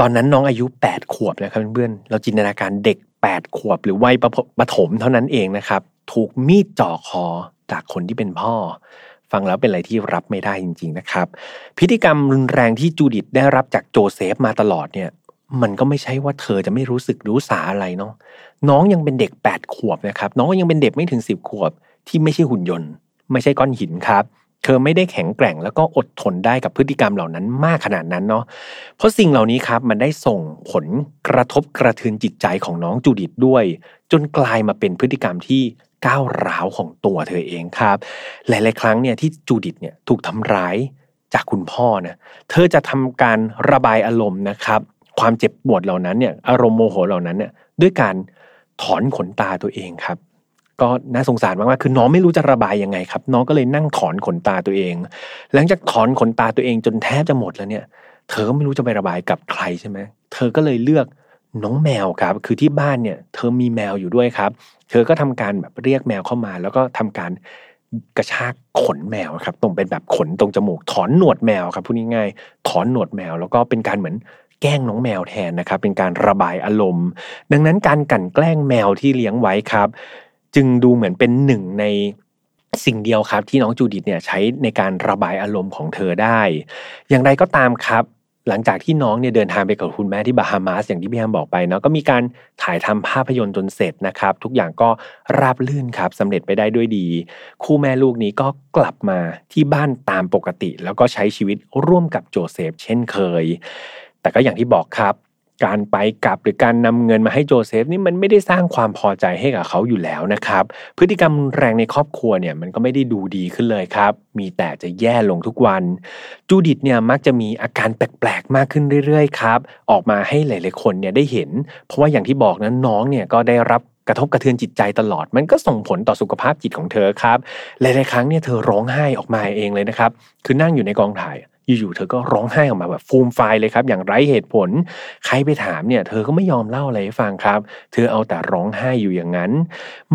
ตอนนั้นน้องอายุ 8 ขวบนะครับเพื่อนๆเราจินตนาการเด็ก 8 ขวบ หรือวัยประถมเท่านั้นเองนะครับ ถูกมีดจ่อคอจากคนที่เป็นพ่อ ฟังแล้วเป็นอะไรที่รับไม่ได้จริง ๆนะครับ พฤติกรรมรุนแรงที่จูดิตได้รับจากโจเซฟมาตลอดเนี่ยมันก็ไม่ใช่ว่าเธอจะไม่รู้สึกรู้สาอะไรเนาะน้องยังเป็นเด็ก 8 ขวบนะครับ น้องยังเป็นเด็กไม่ถึง 10 ขวบ ที่ไม่ใช่หุ่นยนต์ ไม่ใช่ก้อนหินครับ เธอไม่ได้แข็งแกร่งแล้วก็อดทนได้กับพฤติกรรมเหล่านั้นมากขนาดนั้นเนาะเพราะสิ่งเหล่านี้ครับมันได้ส่งผลกระทบกระเทือนจิตใจของน้องจูดิตด้วย จนกลายมาเป็นพฤติกรรมที่ ก้าวร้าวของตัวเธอเองครับ หลาย ๆ ครั้งเนี่ยที่จูดิตเนี่ยถูกทำร้ายจากคุณพ่อนะเธอจะทำการระบายอารมณ์นะครับ ความเจ็บปวดเหล่านั้นเนี่ยอารมณ์โมโหเหล่านั้นเนี่ยด้วยการถอนขนตาตัวเองครับ ก็น่าสงสารมากๆคือน้องไม่รู้จะระบายยังไงครับ น้องก็เลยนั่งถอนขนตาตัวเอง หลังจากถอนขนตาตัวเองจนแทบจะหมดแล้วเนี่ย เธอก็ไม่รู้จะไประบายกับใครใช่ไหมเธอก็เลยเลือก น้องแมวครับ คือที่บ้านเนี่ย เธอมีแมวอยู่ด้วยครับ เธอก็ทำการแบบเรียกแมวเข้ามา แล้วก็ทำการกระชากขนแมวครับ ตรงเป็นแบบขนตรงจมูก ถอนหนวดแมวครับพูดง่ายๆถอนหนวดแมว แล้วก็เป็นการเหมือนแกล้งน้องแมวแทนนะครับ เป็นการระบายอารมณ์ ดังนั้นการกั่นแกล้งแมวที่เลี้ยงไว้ครับ จึงดูเหมือนเป็นหนึ่งในสิ่งเดียวครับที่น้องจูดิตเนี่ยใช้ในการระบายอารมณ์ของเธอได้ อย่างไรก็ตามครับ หลังจากที่น้องเนี่ยเดินทางไปกับคุณแม่ที่บาฮามาสอย่างที่พี่แฮมบอกไปเนาะก็มีการถ่ายทำภาพยนตร์จนเสร็จนะครับ ทุกอย่างก็ราบลื่นครับสำเร็จไปได้ด้วยดี คู่แม่ลูกนี้ก็กลับมาที่บ้านตามปกติ แล้วก็ใช้ชีวิตร่วมกับโจเซฟเช่นเคย แต่ก็อย่างที่บอกครับ การไปกลับหรือการนำเงินมาให้โจเซฟนี่มันไม่ได้สร้างความพอใจให้กับเขาอยู่แล้วนะครับ พฤติกรรมแรงในครอบครัวเนี่ยมันก็ไม่ได้ดูดีขึ้นเลยครับ มีแต่จะแย่ลงทุกวัน จูดิตเนี่ยมักจะมีอาการแปลกๆมากขึ้นเรื่อยๆครับ ออกมาให้หลายๆคนเนี่ยได้เห็น เพราะว่าอย่างที่บอกนั้นน้องเนี่ยก็ได้รับกระทบกระเทือนจิตใจตลอด มันก็ส่งผลต่อสุขภาพจิตของเธอครับ หลายๆครั้งเนี่ยเธอร้องไห้ออกมาเองเลยนะครับ คือนั่งอยู่ในกองถ่าย อยู่ๆเธอก็ร้องไห้ออกมาแบบฟูมไฟเลยครับ อย่างไร้เหตุผล ใครไปถามเนี่ย เธอก็ไม่ยอมเล่าอะไรให้ฟังครับ เธอเอาแต่ร้องไห้อยู่อย่างนั้น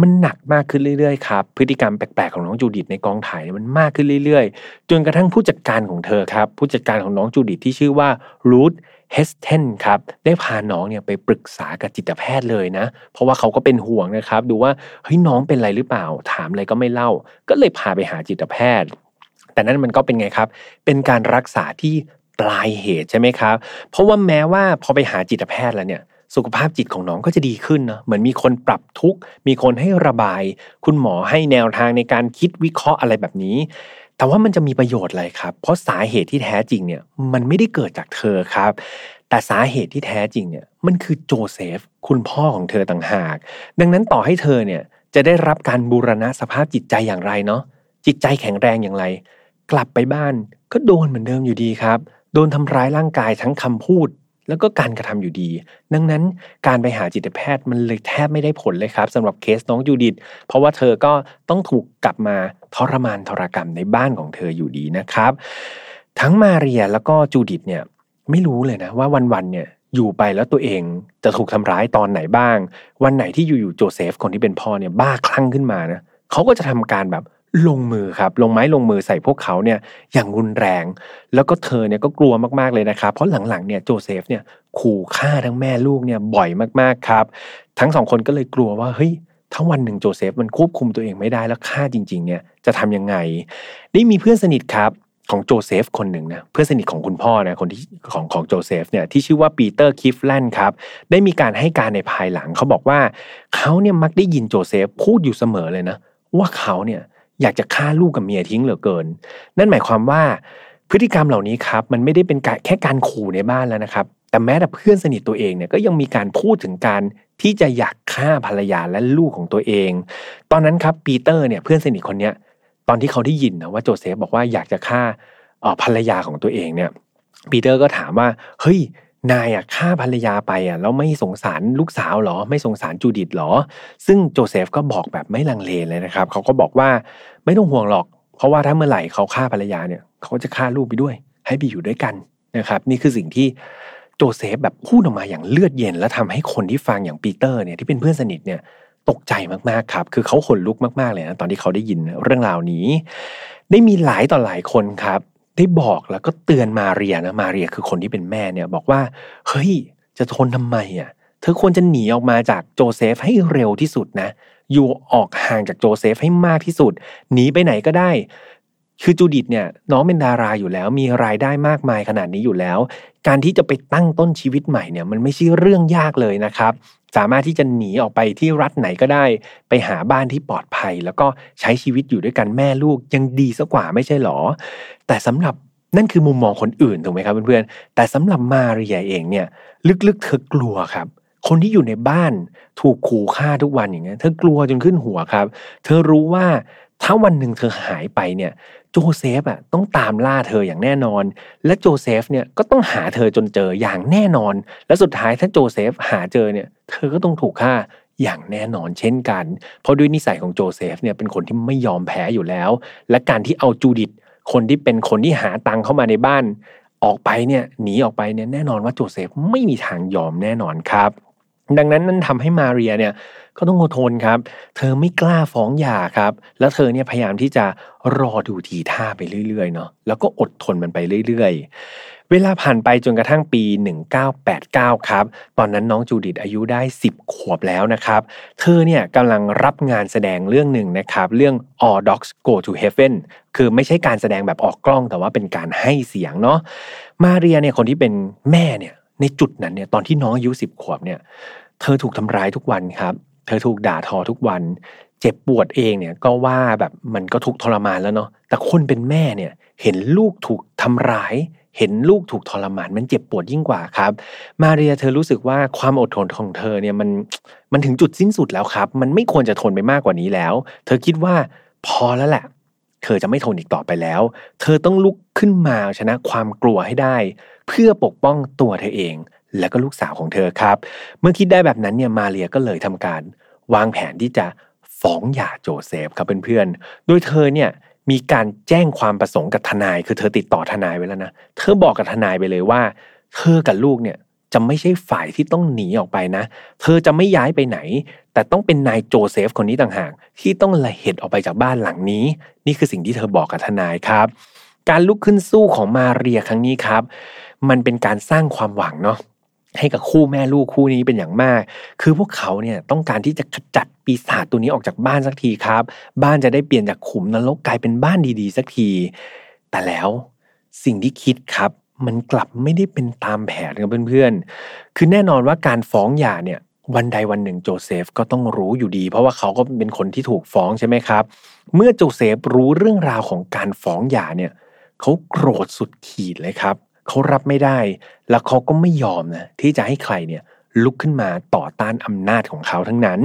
มันหนักมากขึ้นเรื่อยๆครับ พฤติกรรมแปลกๆของน้องจูดิตในกองถ่ายมันมากขึ้นเรื่อยๆ จนกระทั่งผู้จัดการของเธอครับ ผู้จัดการของน้องจูดิตที่ชื่อว่ารูทเฮสเทนครับได้พาน้องเนี่ยไปปรึกษากับจิตแพทย์เลยนะ เพราะว่าเขาก็เป็นห่วงนะครับ ดูว่าเฮ้ยน้องเป็นอะไรหรือเปล่า ถามอะไรก็ไม่เล่า ก็เลยพาไปหาจิตแพทย์ แต่นั้นมันก็เป็นไงครับ เป็นการรักษาที่ปลายเหตุใช่ไหมครับ เพราะว่าแม้ว่าพอไปหาจิตแพทย์แล้วเนี่ยสุขภาพจิตของน้องก็จะดีขึ้นเนาะเหมือนมีคนปรับทุกข์ มีคนให้ระบาย คุณหมอให้แนวทางในการคิดวิเคราะห์อะไรแบบนี้ แต่ว่ามันจะมีประโยชน์อะไรครับ เพราะสาเหตุที่แท้จริงเนี่ยมันไม่ได้เกิดจากเธอครับ แต่สาเหตุที่แท้จริงเนี่ยมันคือโจเซฟ คุณพ่อของเธอต่างหาก ดังนั้นต่อให้เธอเนี่ยจะได้รับการบูรณะสภาพจิตใจอย่างไรเนาะจิตใจแข็งแรงอย่างไร กลับไปบ้านก็โดนเหมือนเดิมอยู่ดีครับ โดนทำร้ายร่างกายทั้งคำพูด แล้วก็การกระทำอยู่ดี ดังนั้นการไปหาจิตแพทย์มันเลยแทบไม่ได้ผลเลยครับสำหรับเคสน้องจูดิตเพราะว่าเธอก็ต้องถูกกลับมาทรมานทรกรรมในบ้านของเธออยู่ดีนะครับ ทั้งมาเรียแล้วก็จูดิตเนี่ยไม่รู้เลยนะว่าวันๆเนี่ยอยู่ไปแล้วตัวเองจะถูกทำร้ายตอนไหนบ้าง วันไหนที่อยู่ๆโจเซฟคนที่เป็นพ่อเนี่ยบ้าคลั่งขึ้นมานะเขาก็จะทำการแบบ ลงมือครับลงไม้ลงมือใส่พวกเขาเนี่ยอย่างรุนแรง แล้วก็เธอเนี่ยก็กลัวมากๆเลยนะครับเพราะหลังๆเนี่ยโจเซฟเนี่ยขู่ฆ่าทั้งแม่ลูกเนี่ยบ่อยมากๆครับ ทั้งสองคนก็เลยกลัวว่าเฮ้ยถ้าวันหนึ่งโจเซฟมันควบคุมตัวเองไม่ได้แล้วฆ่าจริง ๆ เนี่ยจะทำยังไง ได้มีเพื่อนสนิทครับของโจเซฟคนหนึ่งนะเพื่อนสนิทของคุณพ่อนะคนที่ของของโจเซฟเนี่ยที่ชื่อว่าปีเตอร์คิฟแลนด์ครับได้มีการให้การในภายหลังเขาบอกว่าเขาเนี่ยมักได้ยินโจเซฟพูดอยู่เสมอเลยนะว่าเขาเนี่ย อยากจะฆ่าลูกกับเมียทิ้งเหลือเกิน นั่นหมายความว่าพฤติกรรมเหล่านี้ครับมันไม่ได้เป็นแค่การขู่ในบ้านแล้วนะครับ แต่แม้แต่เพื่อนสนิทตัวเองเนี่ยก็ยังมีการพูดถึงการที่จะอยากฆ่าภรรยาและลูกของตัวเอง ตอนนั้นครับปีเตอร์เนี่ยเพื่อนสนิทคนเนี้ยตอนที่เขาได้ยินนะว่าโจเซฟบอกว่าอยากจะฆ่าภรรยาของตัวเองเนี่ยปีเตอร์ก็ถามว่าเฮ้ยนายอะฆ่าภรรยาไปอะแล้วไม่สงสารลูกสาวหรอ ไม่สงสารจูดิตหรอ ซึ่งโจเซฟก็บอกแบบไม่ลังเลเลยนะครับ เขาก็บอกว่า ไม่ต้องห่วงหรอก เพราะว่าถ้าเมื่อไหร่เขาฆ่าภรรยาเนี่ย เขาจะฆ่าลูกไปด้วย ให้ไปอยู่ด้วยกันนะครับ นี่คือสิ่งที่โจเซฟแบบพูดออกมาอย่างเลือดเย็น และทำให้คนที่ฟังอย่างปีเตอร์เนี่ยที่เป็นเพื่อนสนิทเนี่ยตกใจมากๆครับ คือเขาขนลุกมากๆเลยนะตอนที่เขาได้ยินเรื่องราวนี้ ได้มีหลายต่อหลายคนครับได้บอกแล้วก็เตือนมาเรียนะมาเรียคือคนที่เป็นแม่เนี่ยบอกว่าเฮ้ยจะทนทำไมอะเธอควรจะหนีออกมาจากโจเซฟให้เร็วที่สุดนะ อยู่ออกห่างจากโจเซฟให้มากที่สุดหนีไปไหนก็ได้ คือจูดิตเนี่ยน้องเป็นดาราอยู่แล้ว มีรายได้มากมายขนาดนี้อยู่แล้ว การที่จะไปตั้งต้นชีวิตใหม่เนี่ยมันไม่ใช่เรื่องยากเลยนะครับสามารถที่จะหนีออกไปที่รัฐไหนก็ได้ ไปหาบ้านที่ปลอดภัย แล้วก็ใช้ชีวิตอยู่ด้วยกันแม่ลูกยังดีซะกว่าไม่ใช่หรอ แต่สำหรับนั่นคือมุมมองคนอื่นถูกไหมครับเพื่อนๆแต่สำหรับมาเรียเองเนี่ย ลึกๆเธอกลัวครับ คนที่อยู่ในบ้านถูกขู่ฆ่าทุกวันอย่างเงี้ยเธอกลัวจนขึ้นหัวครับ เธอรู้ว่าถ้าวันหนึ่งเธอหายไปเนี่ยโจเซฟอะต้องตามล่าเธออย่างแน่นอน และโจเซฟเนี่ยก็ต้องหาเธอจนเจออย่างแน่นอน และสุดท้ายถ้าโจเซฟหาเจอเนี่ย เธอก็ต้องถูกฆ่าอย่างแน่นอนเช่นกัน เพราะด้วยนิสัยของโจเซฟเนี่ยเป็นคนที่ไม่ยอมแพ้อยู่แล้ว และการที่เอาจูดิตคนที่เป็นคนที่หาตังเข้ามาในบ้าน ออกไปเนี่ยหนีออกไปเนี่ยแน่นอนว่าโจเซฟไม่มีทางยอมแน่นอนครับ ดังนั้นนั่นทำให้มาเรียเนี่ยก็ต้องอดทนครับ เธอไม่กล้าฟ้องหย่าครับ แล้วเธอเนี่ยพยายามที่จะรอดูทีท่าไปเรื่อยๆเนาะแล้วก็อดทนมันไปเรื่อยๆ เวลาผ่านไปจนกระทั่งปี 1989 ครับ ตอนนั้นน้องจูดิตอายุได้ 10 ขวบแล้วนะครับ เธอเนี่ยกำลังรับงานแสดงเรื่องหนึ่งนะครับ เรื่อง All Dogs Go to Heaven คือไม่ใช่การแสดงแบบออกกล้องแต่ว่าเป็นการให้เสียงเนาะมาเรียเนี่ยคนที่เป็นแม่เนี่ยในจุดนั้นเนี่ยตอนที่น้องอายุ 10 ขวบเนี่ย เธอถูกทำร้ายทุกวันครับ เธอถูกด่าทอทุกวัน เจ็บปวดเองเนี่ยก็ว่าแบบมันก็ทุกทรมานแล้วเนาะแต่คนเป็นแม่เนี่ยเห็นลูกถูกทำร้ายเห็นลูกถูกทรมานมันเจ็บปวดยิ่งกว่าครับ มาเรียเธอรู้สึกว่าความอดทนของเธอเนี่ยมันมันถึงจุดสิ้นสุดแล้วครับ มันไม่ควรจะทนไปมากกว่านี้แล้ว เธอคิดว่าพอแล้วแหละ เธอจะไม่ทนอีกต่อไปแล้ว เธอต้องลุกขึ้นมาชนะความกลัวให้ได้ เพื่อปกป้องตัวเธอเอง แล้วก็ลูกสาวของเธอครับ เมื่อคิดได้แบบนั้นเนี่ยมาเรียก็เลยทำการวางแผนที่จะฟ้องหย่าโจเซฟครับเพื่อนๆ โดยเธอเนี่ยมีการแจ้งความประสงค์กับทนาย คือเธอติดต่อทนายไว้แล้วนะ เธอบอกกับทนายไปเลยว่า เธอกับลูกเนี่ยจะไม่ใช่ฝ่ายที่ต้องหนีออกไปนะ เธอจะไม่ย้ายไปไหน แต่ต้องเป็นนายโจเซฟคนนี้ต่างหาก ที่ต้องระเห็จออกไปจากบ้านหลังนี้ นี่คือสิ่งที่เธอบอกกับทนายครับ การลุกขึ้นสู้ของมาเรียครั้งนี้ครับ มันเป็นการสร้างความหวังเนาะ ให้กับคู่แม่ลูกคู่นี้เป็นอย่างมาก คือพวกเขาเนี่ยต้องการที่จะขจัดปีศาจตัวนี้ออกจากบ้านสักทีครับ บ้านจะได้เปลี่ยนจากขุมนรกกลายเป็นบ้านดีๆ สักที แต่แล้วสิ่งที่คิดครับ มันกลับไม่ได้เป็นตามแผนครับเพื่อนๆ คือแน่นอนว่าการฟ้องหย่าเนี่ยวันใดวันหนึ่งโจเซฟก็ต้องรู้อยู่ดี เพราะว่าเขาก็เป็นคนที่ถูกฟ้องใช่ไหมครับ เมื่อโจเซฟรู้เรื่องราวของการฟ้องหย่าเนี่ยเขาโกรธสุดขีดเลยครับ เขารับไม่ได้ แล้วเขาก็ไม่ยอมนะที่จะให้ใครเนี่ยลุกขึ้นมาต่อต้านอำนาจของเขาทั้งนั้น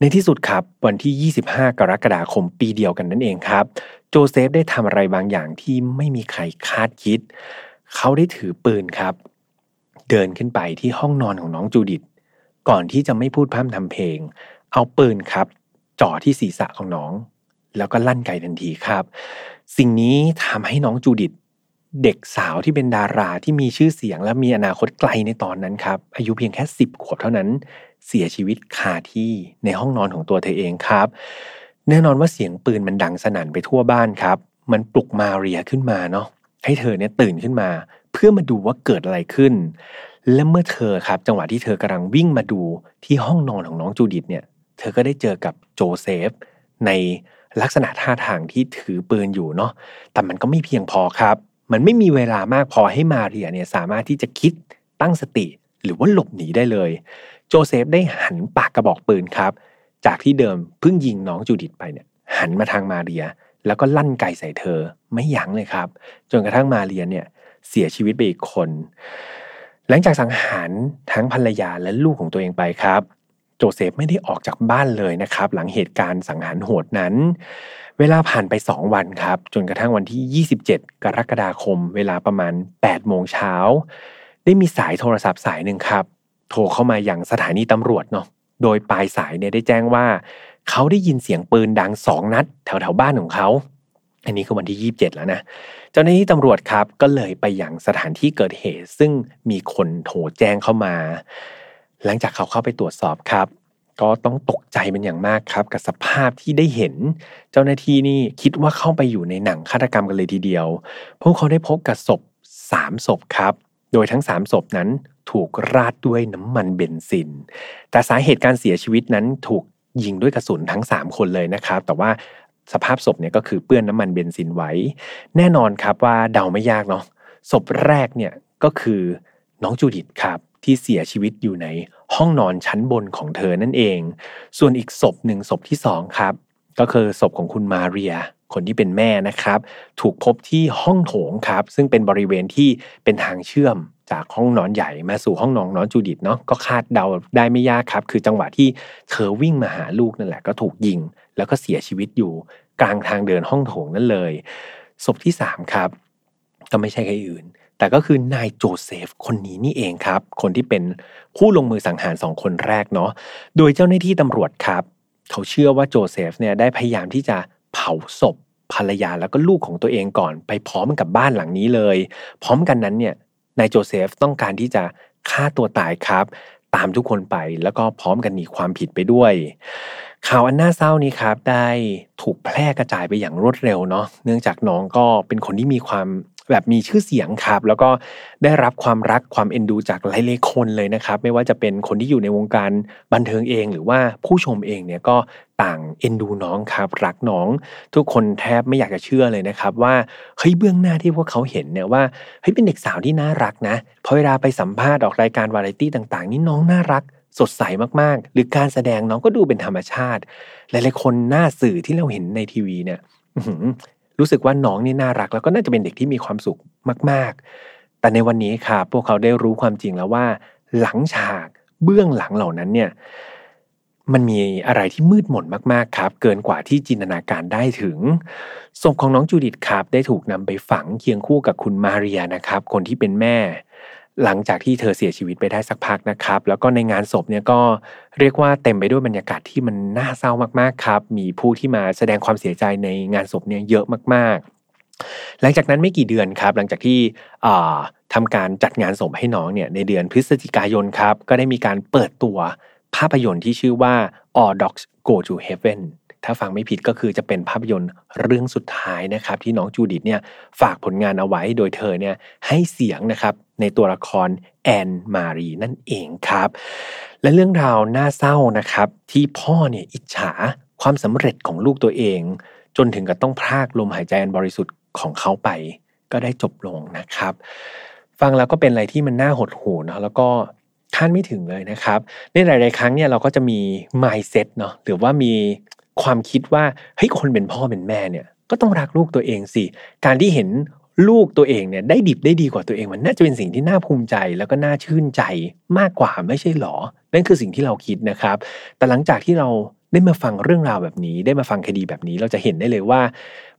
ในที่สุดครับวันที่ 25 กรกฎาคมปีเดียวกันนั่นเองครับ โจเซฟได้ทำอะไรบางอย่างที่ไม่มีใครคาดคิด เขาได้ถือปืนครับ เดินขึ้นไปที่ห้องนอนของน้องจูดิตก่อนที่จะไม่พูดพร่ำทำเพลง เอาปืนครับจ่อที่ศีรษะของน้อง แล้วก็ลั่นไกทันทีครับ สิ่งนี้ทำให้น้องจูดิต เด็กสาวที่เป็นดาราที่มีชื่อเสียงและมีอนาคตไกลในตอนนั้นครับ อายุเพียงแค่สิบขวบเท่านั้น เสียชีวิตคาที่ในห้องนอนของตัวเธอเองครับ แน่นอนว่าเสียงปืนมันดังสนั่นไปทั่วบ้านครับ มันปลุกมาเรียขึ้นมาเนาะให้เธอเนี่ยตื่นขึ้นมา เพื่อมาดูว่าเกิดอะไรขึ้น และเมื่อเธอครับ จังหวะที่เธอกำลังวิ่งมาดูที่ห้องนอนของน้องจูดิตเนี่ย เธอก็ได้เจอกับโจเซฟในลักษณะท่าทางที่ถือปืนอยู่เนาะแต่มันก็ไม่เพียงพอครับ มันไม่มีเวลามากพอให้มาเรียเนี่ยสามารถที่จะคิดตั้งสติ หรือว่าหลบหนีได้เลย โจเซฟได้หันปากกระบอกปืนครับ จากที่เดิมเพิ่งยิงน้องจูดิตไปเนี่ยหันมาทางมาเรีย แล้วก็ลั่นไกใส่เธอไม่ยั้งเลยครับ จนกระทั่งมาเรียเนี่ยเสียชีวิตไปอีกคน หลังจากสังหารทั้งภรรยาและลูกของตัวเองไปครับ โจเซฟไม่ได้ออกจากบ้านเลยนะครับ หลังเหตุการณ์สังหารโหดนั้น เวลาผ่านไป 2 วันครับ จนกระทั่งวันที่ 27 กรกฎาคม เวลาประมาณ 8 โมงเช้า ได้มีสายโทรศัพท์สายหนึ่งครับ โทรเข้ามาอย่างสถานีตำรวจเนาะโดยปลายสายเนี่ยได้แจ้งว่า เขาได้ยินเสียงปืนดังสองนัด แถวแถวบ้านของเขา อันนี้คือวันที่ 27 แล้วนะ เจ้าหน้าที่ตำรวจครับก็เลยไปยังสถานที่เกิดเหตุ ซึ่งมีคนโทรแจ้งเข้ามา หลังจากเขาเข้าไปตรวจสอบครับ ก็ต้องตกใจเป็นอย่างมากครับ กับสภาพที่ได้เห็น เจ้าหน้าที่นี่คิดว่าเข้าไปอยู่ในหนังฆาตกรรมกันเลยทีเดียว พวกเขาได้พบกับศพสามศพครับ โดยทั้งสามศพนั้นถูกราดด้วยน้ำมันเบนซิน แต่สาเหตุการเสียชีวิตนั้นถูกยิงด้วยกระสุนทั้ง 3 คนเลยนะครับ แต่ว่าสภาพศพเนี่ยก็คือเปื้อนน้ำมันเบนซินไว้ แน่นอนครับว่าเดาไม่ยากเนาะศพแรกเนี่ยก็คือน้องจูดิตครับที่เสียชีวิตอยู่ใน ห้องนอนชั้นบนของเธอนั่นเอง ส่วนอีกศพหนึ่งศพที่สองครับ ก็คือศพของคุณมาเรีย คนที่เป็นแม่นะครับ ถูกพบที่ห้องโถงครับ ซึ่งเป็นบริเวณที่เป็นทางเชื่อมจากห้องนอนใหญ่มาสู่ห้องนอนน้องจูดิตเนาะก็คาดเดาได้ไม่ยากครับ คือจังหวะที่เธอวิ่งมาหาลูกนั่นแหละก็ถูกยิง แล้วก็เสียชีวิตอยู่ กลางทางเดินห้องโถงนั่นเลยศพที่สามครับก็ไม่ใช่ใครอื่น แต่ก็คือนายโจเซฟคนนี้นี่เองครับ คนที่เป็นผู้ลงมือสังหารสองคนแรกเนาะโดยเจ้าหน้าที่ตำรวจครับ เขาเชื่อว่าโจเซฟเนี่ยได้พยายามที่จะเผาศพภรรยาแล้วก็ลูกของตัวเองก่อน ไปพร้อมกับบ้านหลังนี้เลย พร้อมกันนั้นเนี่ยนายโจเซฟต้องการที่จะฆ่าตัวตายครับ ตามทุกคนไปแล้วก็พร้อมกันหนีความผิดไปด้วย ข่าวอันน่าเศร้านี้ครับ ได้ถูกแพร่กระจายไปอย่างรวดเร็วเนาะเนื่องจากน้องก็เป็นคนที่มีความ แบบมีชื่อเสียงครับ แล้วก็ได้รับความรักความเอ็นดูจากหลายๆคนเลยนะครับ ไม่ว่าจะเป็นคนที่อยู่ในวงการบันเทิงเอง หรือว่าผู้ชมเองเนี่ยก็ต่างเอ็นดูน้องครับ รักน้อง ทุกคนแทบไม่อยากจะเชื่อเลยนะครับ ว่าเฮ้ยเบื้องหน้าที่พวกเขาเห็นเนี่ยว่าเฮ้ยเป็นเด็กสาวที่น่ารักนะพอเวลาไปสัมภาษณ์ออกรายการวาไรตี้ต่าง ๆ นี่น้องน่ารักสดใสมากๆ หรือการแสดงน้องก็ดูเป็นธรรมชาติ หลายๆคนหน้าสื่อที่เราเห็นในทีวีเนี่ย รู้สึกว่าน้องนี่น่ารัก แล้วก็น่าจะเป็นเด็กที่มีความสุขมาก ๆ แต่ในวันนี้ค่ะ พวกเขาได้รู้ความจริงแล้วว่า หลังฉากเบื้องหลังเหล่านั้นเนี่ยมันมีอะไรที่มืดมนมากๆครับ เกินกว่าที่จินตนาการได้ถึงศพของน้องจูดิตครับได้ถูกนำไปฝังเคียงคู่กับคุณมาเรียนะครับ คนที่เป็นแม่ หลังจากที่เธอเสียชีวิตไปได้สักพักนะครับ แล้วก็ในงานศพเนี่ยก็เรียกว่าเต็มไปด้วยบรรยากาศที่มันน่าเศร้ามากๆครับ มีผู้ที่มาแสดงความเสียใจในงานศพเนี่ยเยอะมากๆ หลังจากนั้นไม่กี่เดือนครับ หลังจากที่ทำการจัดงานศพให้น้องเนี่ยในเดือนพฤศจิกายนครับ ก็ได้มีการเปิดตัวภาพยนตร์ที่ชื่อว่า All Dogs Go to Heaven ถ้าฟังไม่ผิดก็คือจะเป็นภาพยนตร์เรื่องสุดท้ายนะครับ ที่น้องจูดิตเนี่ยฝากผลงานเอาไว้โดยเธอเนี่ยให้เสียงนะครับในตัวละครแอนมารีนั่นเองครับ และเรื่องราวน่าเศร้านะครับที่พ่อเนี่ยอิจฉาความสำเร็จของลูกตัวเอง จนถึงกับต้องพรากลมหายใจอันบริสุทธิ์ของเขาไป ก็ได้จบลงนะครับ ฟังแล้วก็เป็นอะไรที่มันน่าหดหู่นะแล้วก็คาดไม่ถึงเลยนะครับ ในหลาย ๆ ครั้งเนี่ยเราก็จะมี mindset เนาะหรือว่ามี ความคิดว่าเฮ้ยคนเป็นพ่อเป็นแม่เนี่ยก็ต้องรักลูกตัวเองสิ การที่เห็นลูกตัวเองเนี่ยได้ดิบได้ดีกว่าตัวเองมันน่าจะเป็นสิ่งที่น่าภูมิใจแล้วก็น่าชื่นใจมากกว่าไม่ใช่หรอ นั่นคือสิ่งที่เราคิดนะครับ แต่หลังจากที่เราได้มาฟังเรื่องราวแบบนี้ ได้มาฟังคดีแบบนี้ เราจะเห็นได้เลยว่า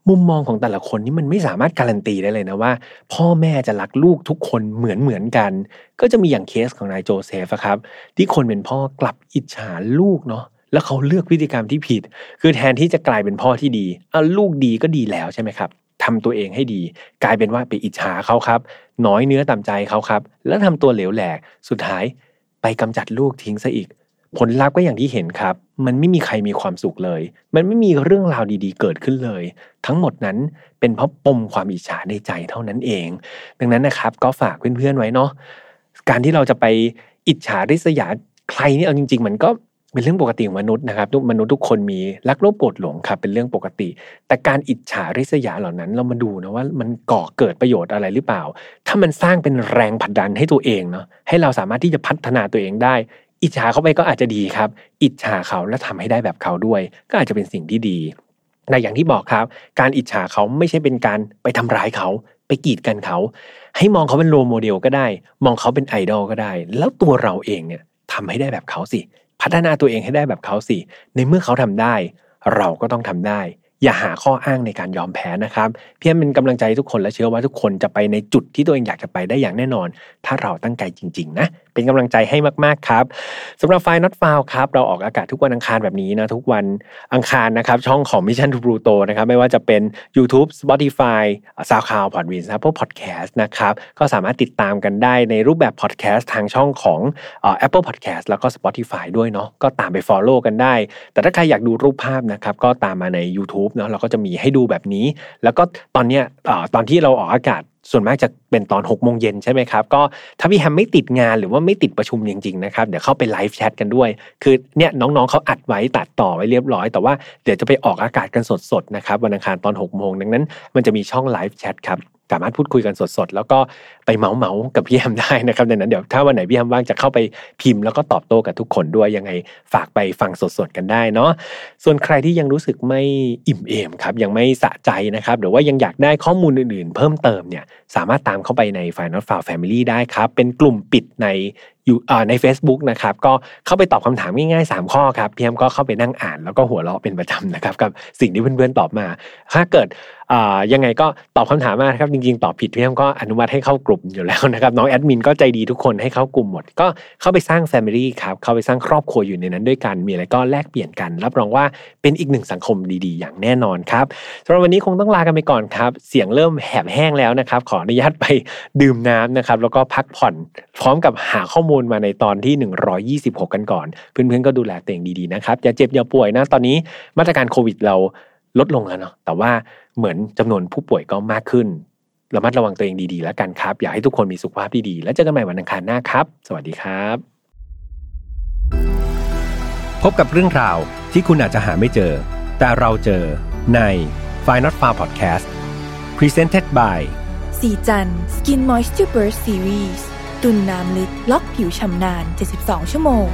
มุมมองของแต่ละคนนี่มันไม่สามารถการันตีได้เลยนะว่า พ่อแม่จะรักลูกทุกคนเหมือนเหมือนกัน ก็จะมีอย่างเคสของนายโจเซฟครับที่คนเป็นพ่อกลับอิจฉาลูกเนาะ แล้วเขาเลือกพฤติกรรมที่ผิด คือแทนที่จะกลายเป็นพ่อที่ดีเอาลูกดีก็ดีแล้วใช่ไหมครับทำตัวเองให้ดี กลายเป็นว่าไปอิจฉาเขาครับ น้อยเนื้อต่ำใจเขาครับ แล้วทำตัวเหลวแหลก สุดท้ายไปกำจัดลูกทิ้งซะอีก ผลลัพธ์ก็อย่างที่เห็นครับ มันไม่มีใครมีความสุขเลย มันไม่มีเรื่องราวดีๆ เกิดขึ้นเลย ทั้งหมดนั้นเป็นเพราะปมความอิจฉาในใจเท่านั้นเอง ดังนั้นนะครับ ก็ฝากเพื่อนๆไว้เนาะการที่เราจะไปอิจฉาริษยาใครนี่เอาจริง ๆ มันก็ เป็นเรื่องปกติของมนุษย์นะครับทุกมนุษย์ทุกคนมีรักโลภโกรธหลงครับเป็นเรื่องปกติ แต่การอิจฉาริษยาเหล่านั้นเรามาดูนะว่ามันก่อเกิดประโยชน์อะไรหรือเปล่า ถ้ามันสร้างเป็นแรงผลักดันให้ตัวเองเนาะให้เราสามารถที่จะพัฒนาตัวเองได้ อิจฉาเขาไปก็อาจจะดีครับ อิจฉาเขาและทำให้ได้แบบเขาด้วย ก็อาจจะเป็นสิ่งที่ดีแต่อย่างที่บอกครับ การอิจฉาเขาไม่ใช่เป็นการไปทำร้ายเขาไปกีดกันเขา ให้มองเขาเป็นโรโมเดลก็ได้ มองเขาเป็นไอดอลก็ได้ แล้วตัวเราเองเนี่ยทำให้ได้แบบเขาสิ พัฒนาตัวเองให้ได้แบบเขาสิ ในเมื่อเขาทำได้ เราก็ต้องทำได้ อย่าหาข้ออ้างในการยอมแพ้นะครับเพียงเป็นกำลังใจทุกคนและเชื่อว่าทุกคนจะไปในจุดที่ตัวเองอยากจะไปได้อย่างแน่นอน ถ้าเราตั้งใจจริง ๆ นะ เป็นกำลังใจให้มากๆครับสำหรับไฟล์ not f i l ครับเราออกอากาศทุกวันอังคารแบบนี้นะทุกวันอังคารนะครับช่องของ Mission to Pluto นะครับไม่ว่าจะเป็น YouTube Spotify SoundCloud Podbean Apple Podcast นะครับก็สามารถติดตามกันได้ในรูปแบบ podcast ทางช่องของ Apple Podcast แล้วก็ Spotify ด้วยเนาะก็ตามไป follow กันได้ แต่ถ้าใครอยากดูรูปภาพนะครับก็ตามมาใน YouTube เนาะเราก็จะมีให้ดูแบบนี้ แล้วก็ตอนเนี้ยตอนที่เราออกอากาศ ส่วนมากจะเป็นตอน6กโมงเย็นใช่ไหมครับ ก็ถ้าพี่แฮมไม่ติดงานหรือว่าไม่ติดประชุมจริงๆนะครับ เดี๋ยวเข้าไปไลฟ์แชทกันด้วย คือเนี่ยน้องๆเขาอัดไว้ตัดต่อไว้เรียบร้อย แต่ว่าเดี๋ยวจะไปออกอากาศกันสดๆนะครับวันอังคารตอน6กโมงดังนั้น มันจะมีช่องไลฟ์แชทครับ สามารถพูดคุยกันสดๆ แล้วก็ไปเมาเมากับพี่แฮมได้นะครับดังนั้นเดี๋ยวถ้าวันไหนพี่แฮมว่างจะเข้าไปพิมพ์แล้วก็ตอบโต้กับทุกคนด้วยยังไงฝากไปฟังสดๆกันได้เนาะส่วนใครที่ยังรู้สึกไม่อิ่มเอมครับยังไม่สะใจนะครับหรือว่ายังอยากได้ข้อมูลอื่นๆ เพิ่มเติมเนี่ยสามารถตามเข้าไปใน Final f i l e Family ได้ครับเป็นกลุ่มปิดใน อยู่ใน Facebook นะครับก็เข้าไปตอบคำถามง่ายๆ3ข้อครับพี่แอมก็เข้าไปนั่งอ่านแล้วก็หัวเราะเป็นประจำนะครับกับสิ่งที่เพื่อนๆตอบมา ถ้าเกิดยังไงก็ตอบคำถามมาครับจริงๆ ตอบผิดพี่แอมก็อนุมัติให้เข้ากลุ่มอยู่แล้วนะครับน้องแอดมินก็ใจดีทุกคนให้เข้ากลุ่มหมด ก็เข้าไปสร้าง Family ครับเข้าไปสร้างครอบครัวอยู่ในนั้นด้วยกัน มีอะไรก็แลกเปลี่ยนกัน รับรองว่าเป็นอีกหนึ่งสังคมดีๆ อย่างแน่นอนครับสำหรับวันนี้คงต้องลากันไปก่อนครับเสียงเริ่มแหบแห้งแล้วนะครับขออนุญาตไปดื่มน้ำนะครับแล้วก็พักผ่อนพร้อมกับหาข้อมูลมาในตอนที่ 126 กันก่อน เพื่อนๆก็ดูแลตัวเองดีๆนะครับอย่าเจ็บอย่าป่วยนะตอนนี้มาตรการโควิดเราลดลงแล้วเนาะแต่ว่าเหมือนจำนวนผู้ป่วยก็มากขึ้นระมัดระวังตัวเองดีๆ แล้วกันครับ อยากให้ทุกคนมีสุขภาพที่ดีแล้วเจอกันใหม่วันอังคารหน้าครับ สวัสดีครับ
พบกับเรื่องราวที่คุณอาจจะหาไม่เจอ แต่เราเจอใน f i n a l f a r Podcast Presented by
สีจัน Skin Moisture Burst Series ตุนน้ำลึกล็อกผิวชำนาน72 ชั่วโมง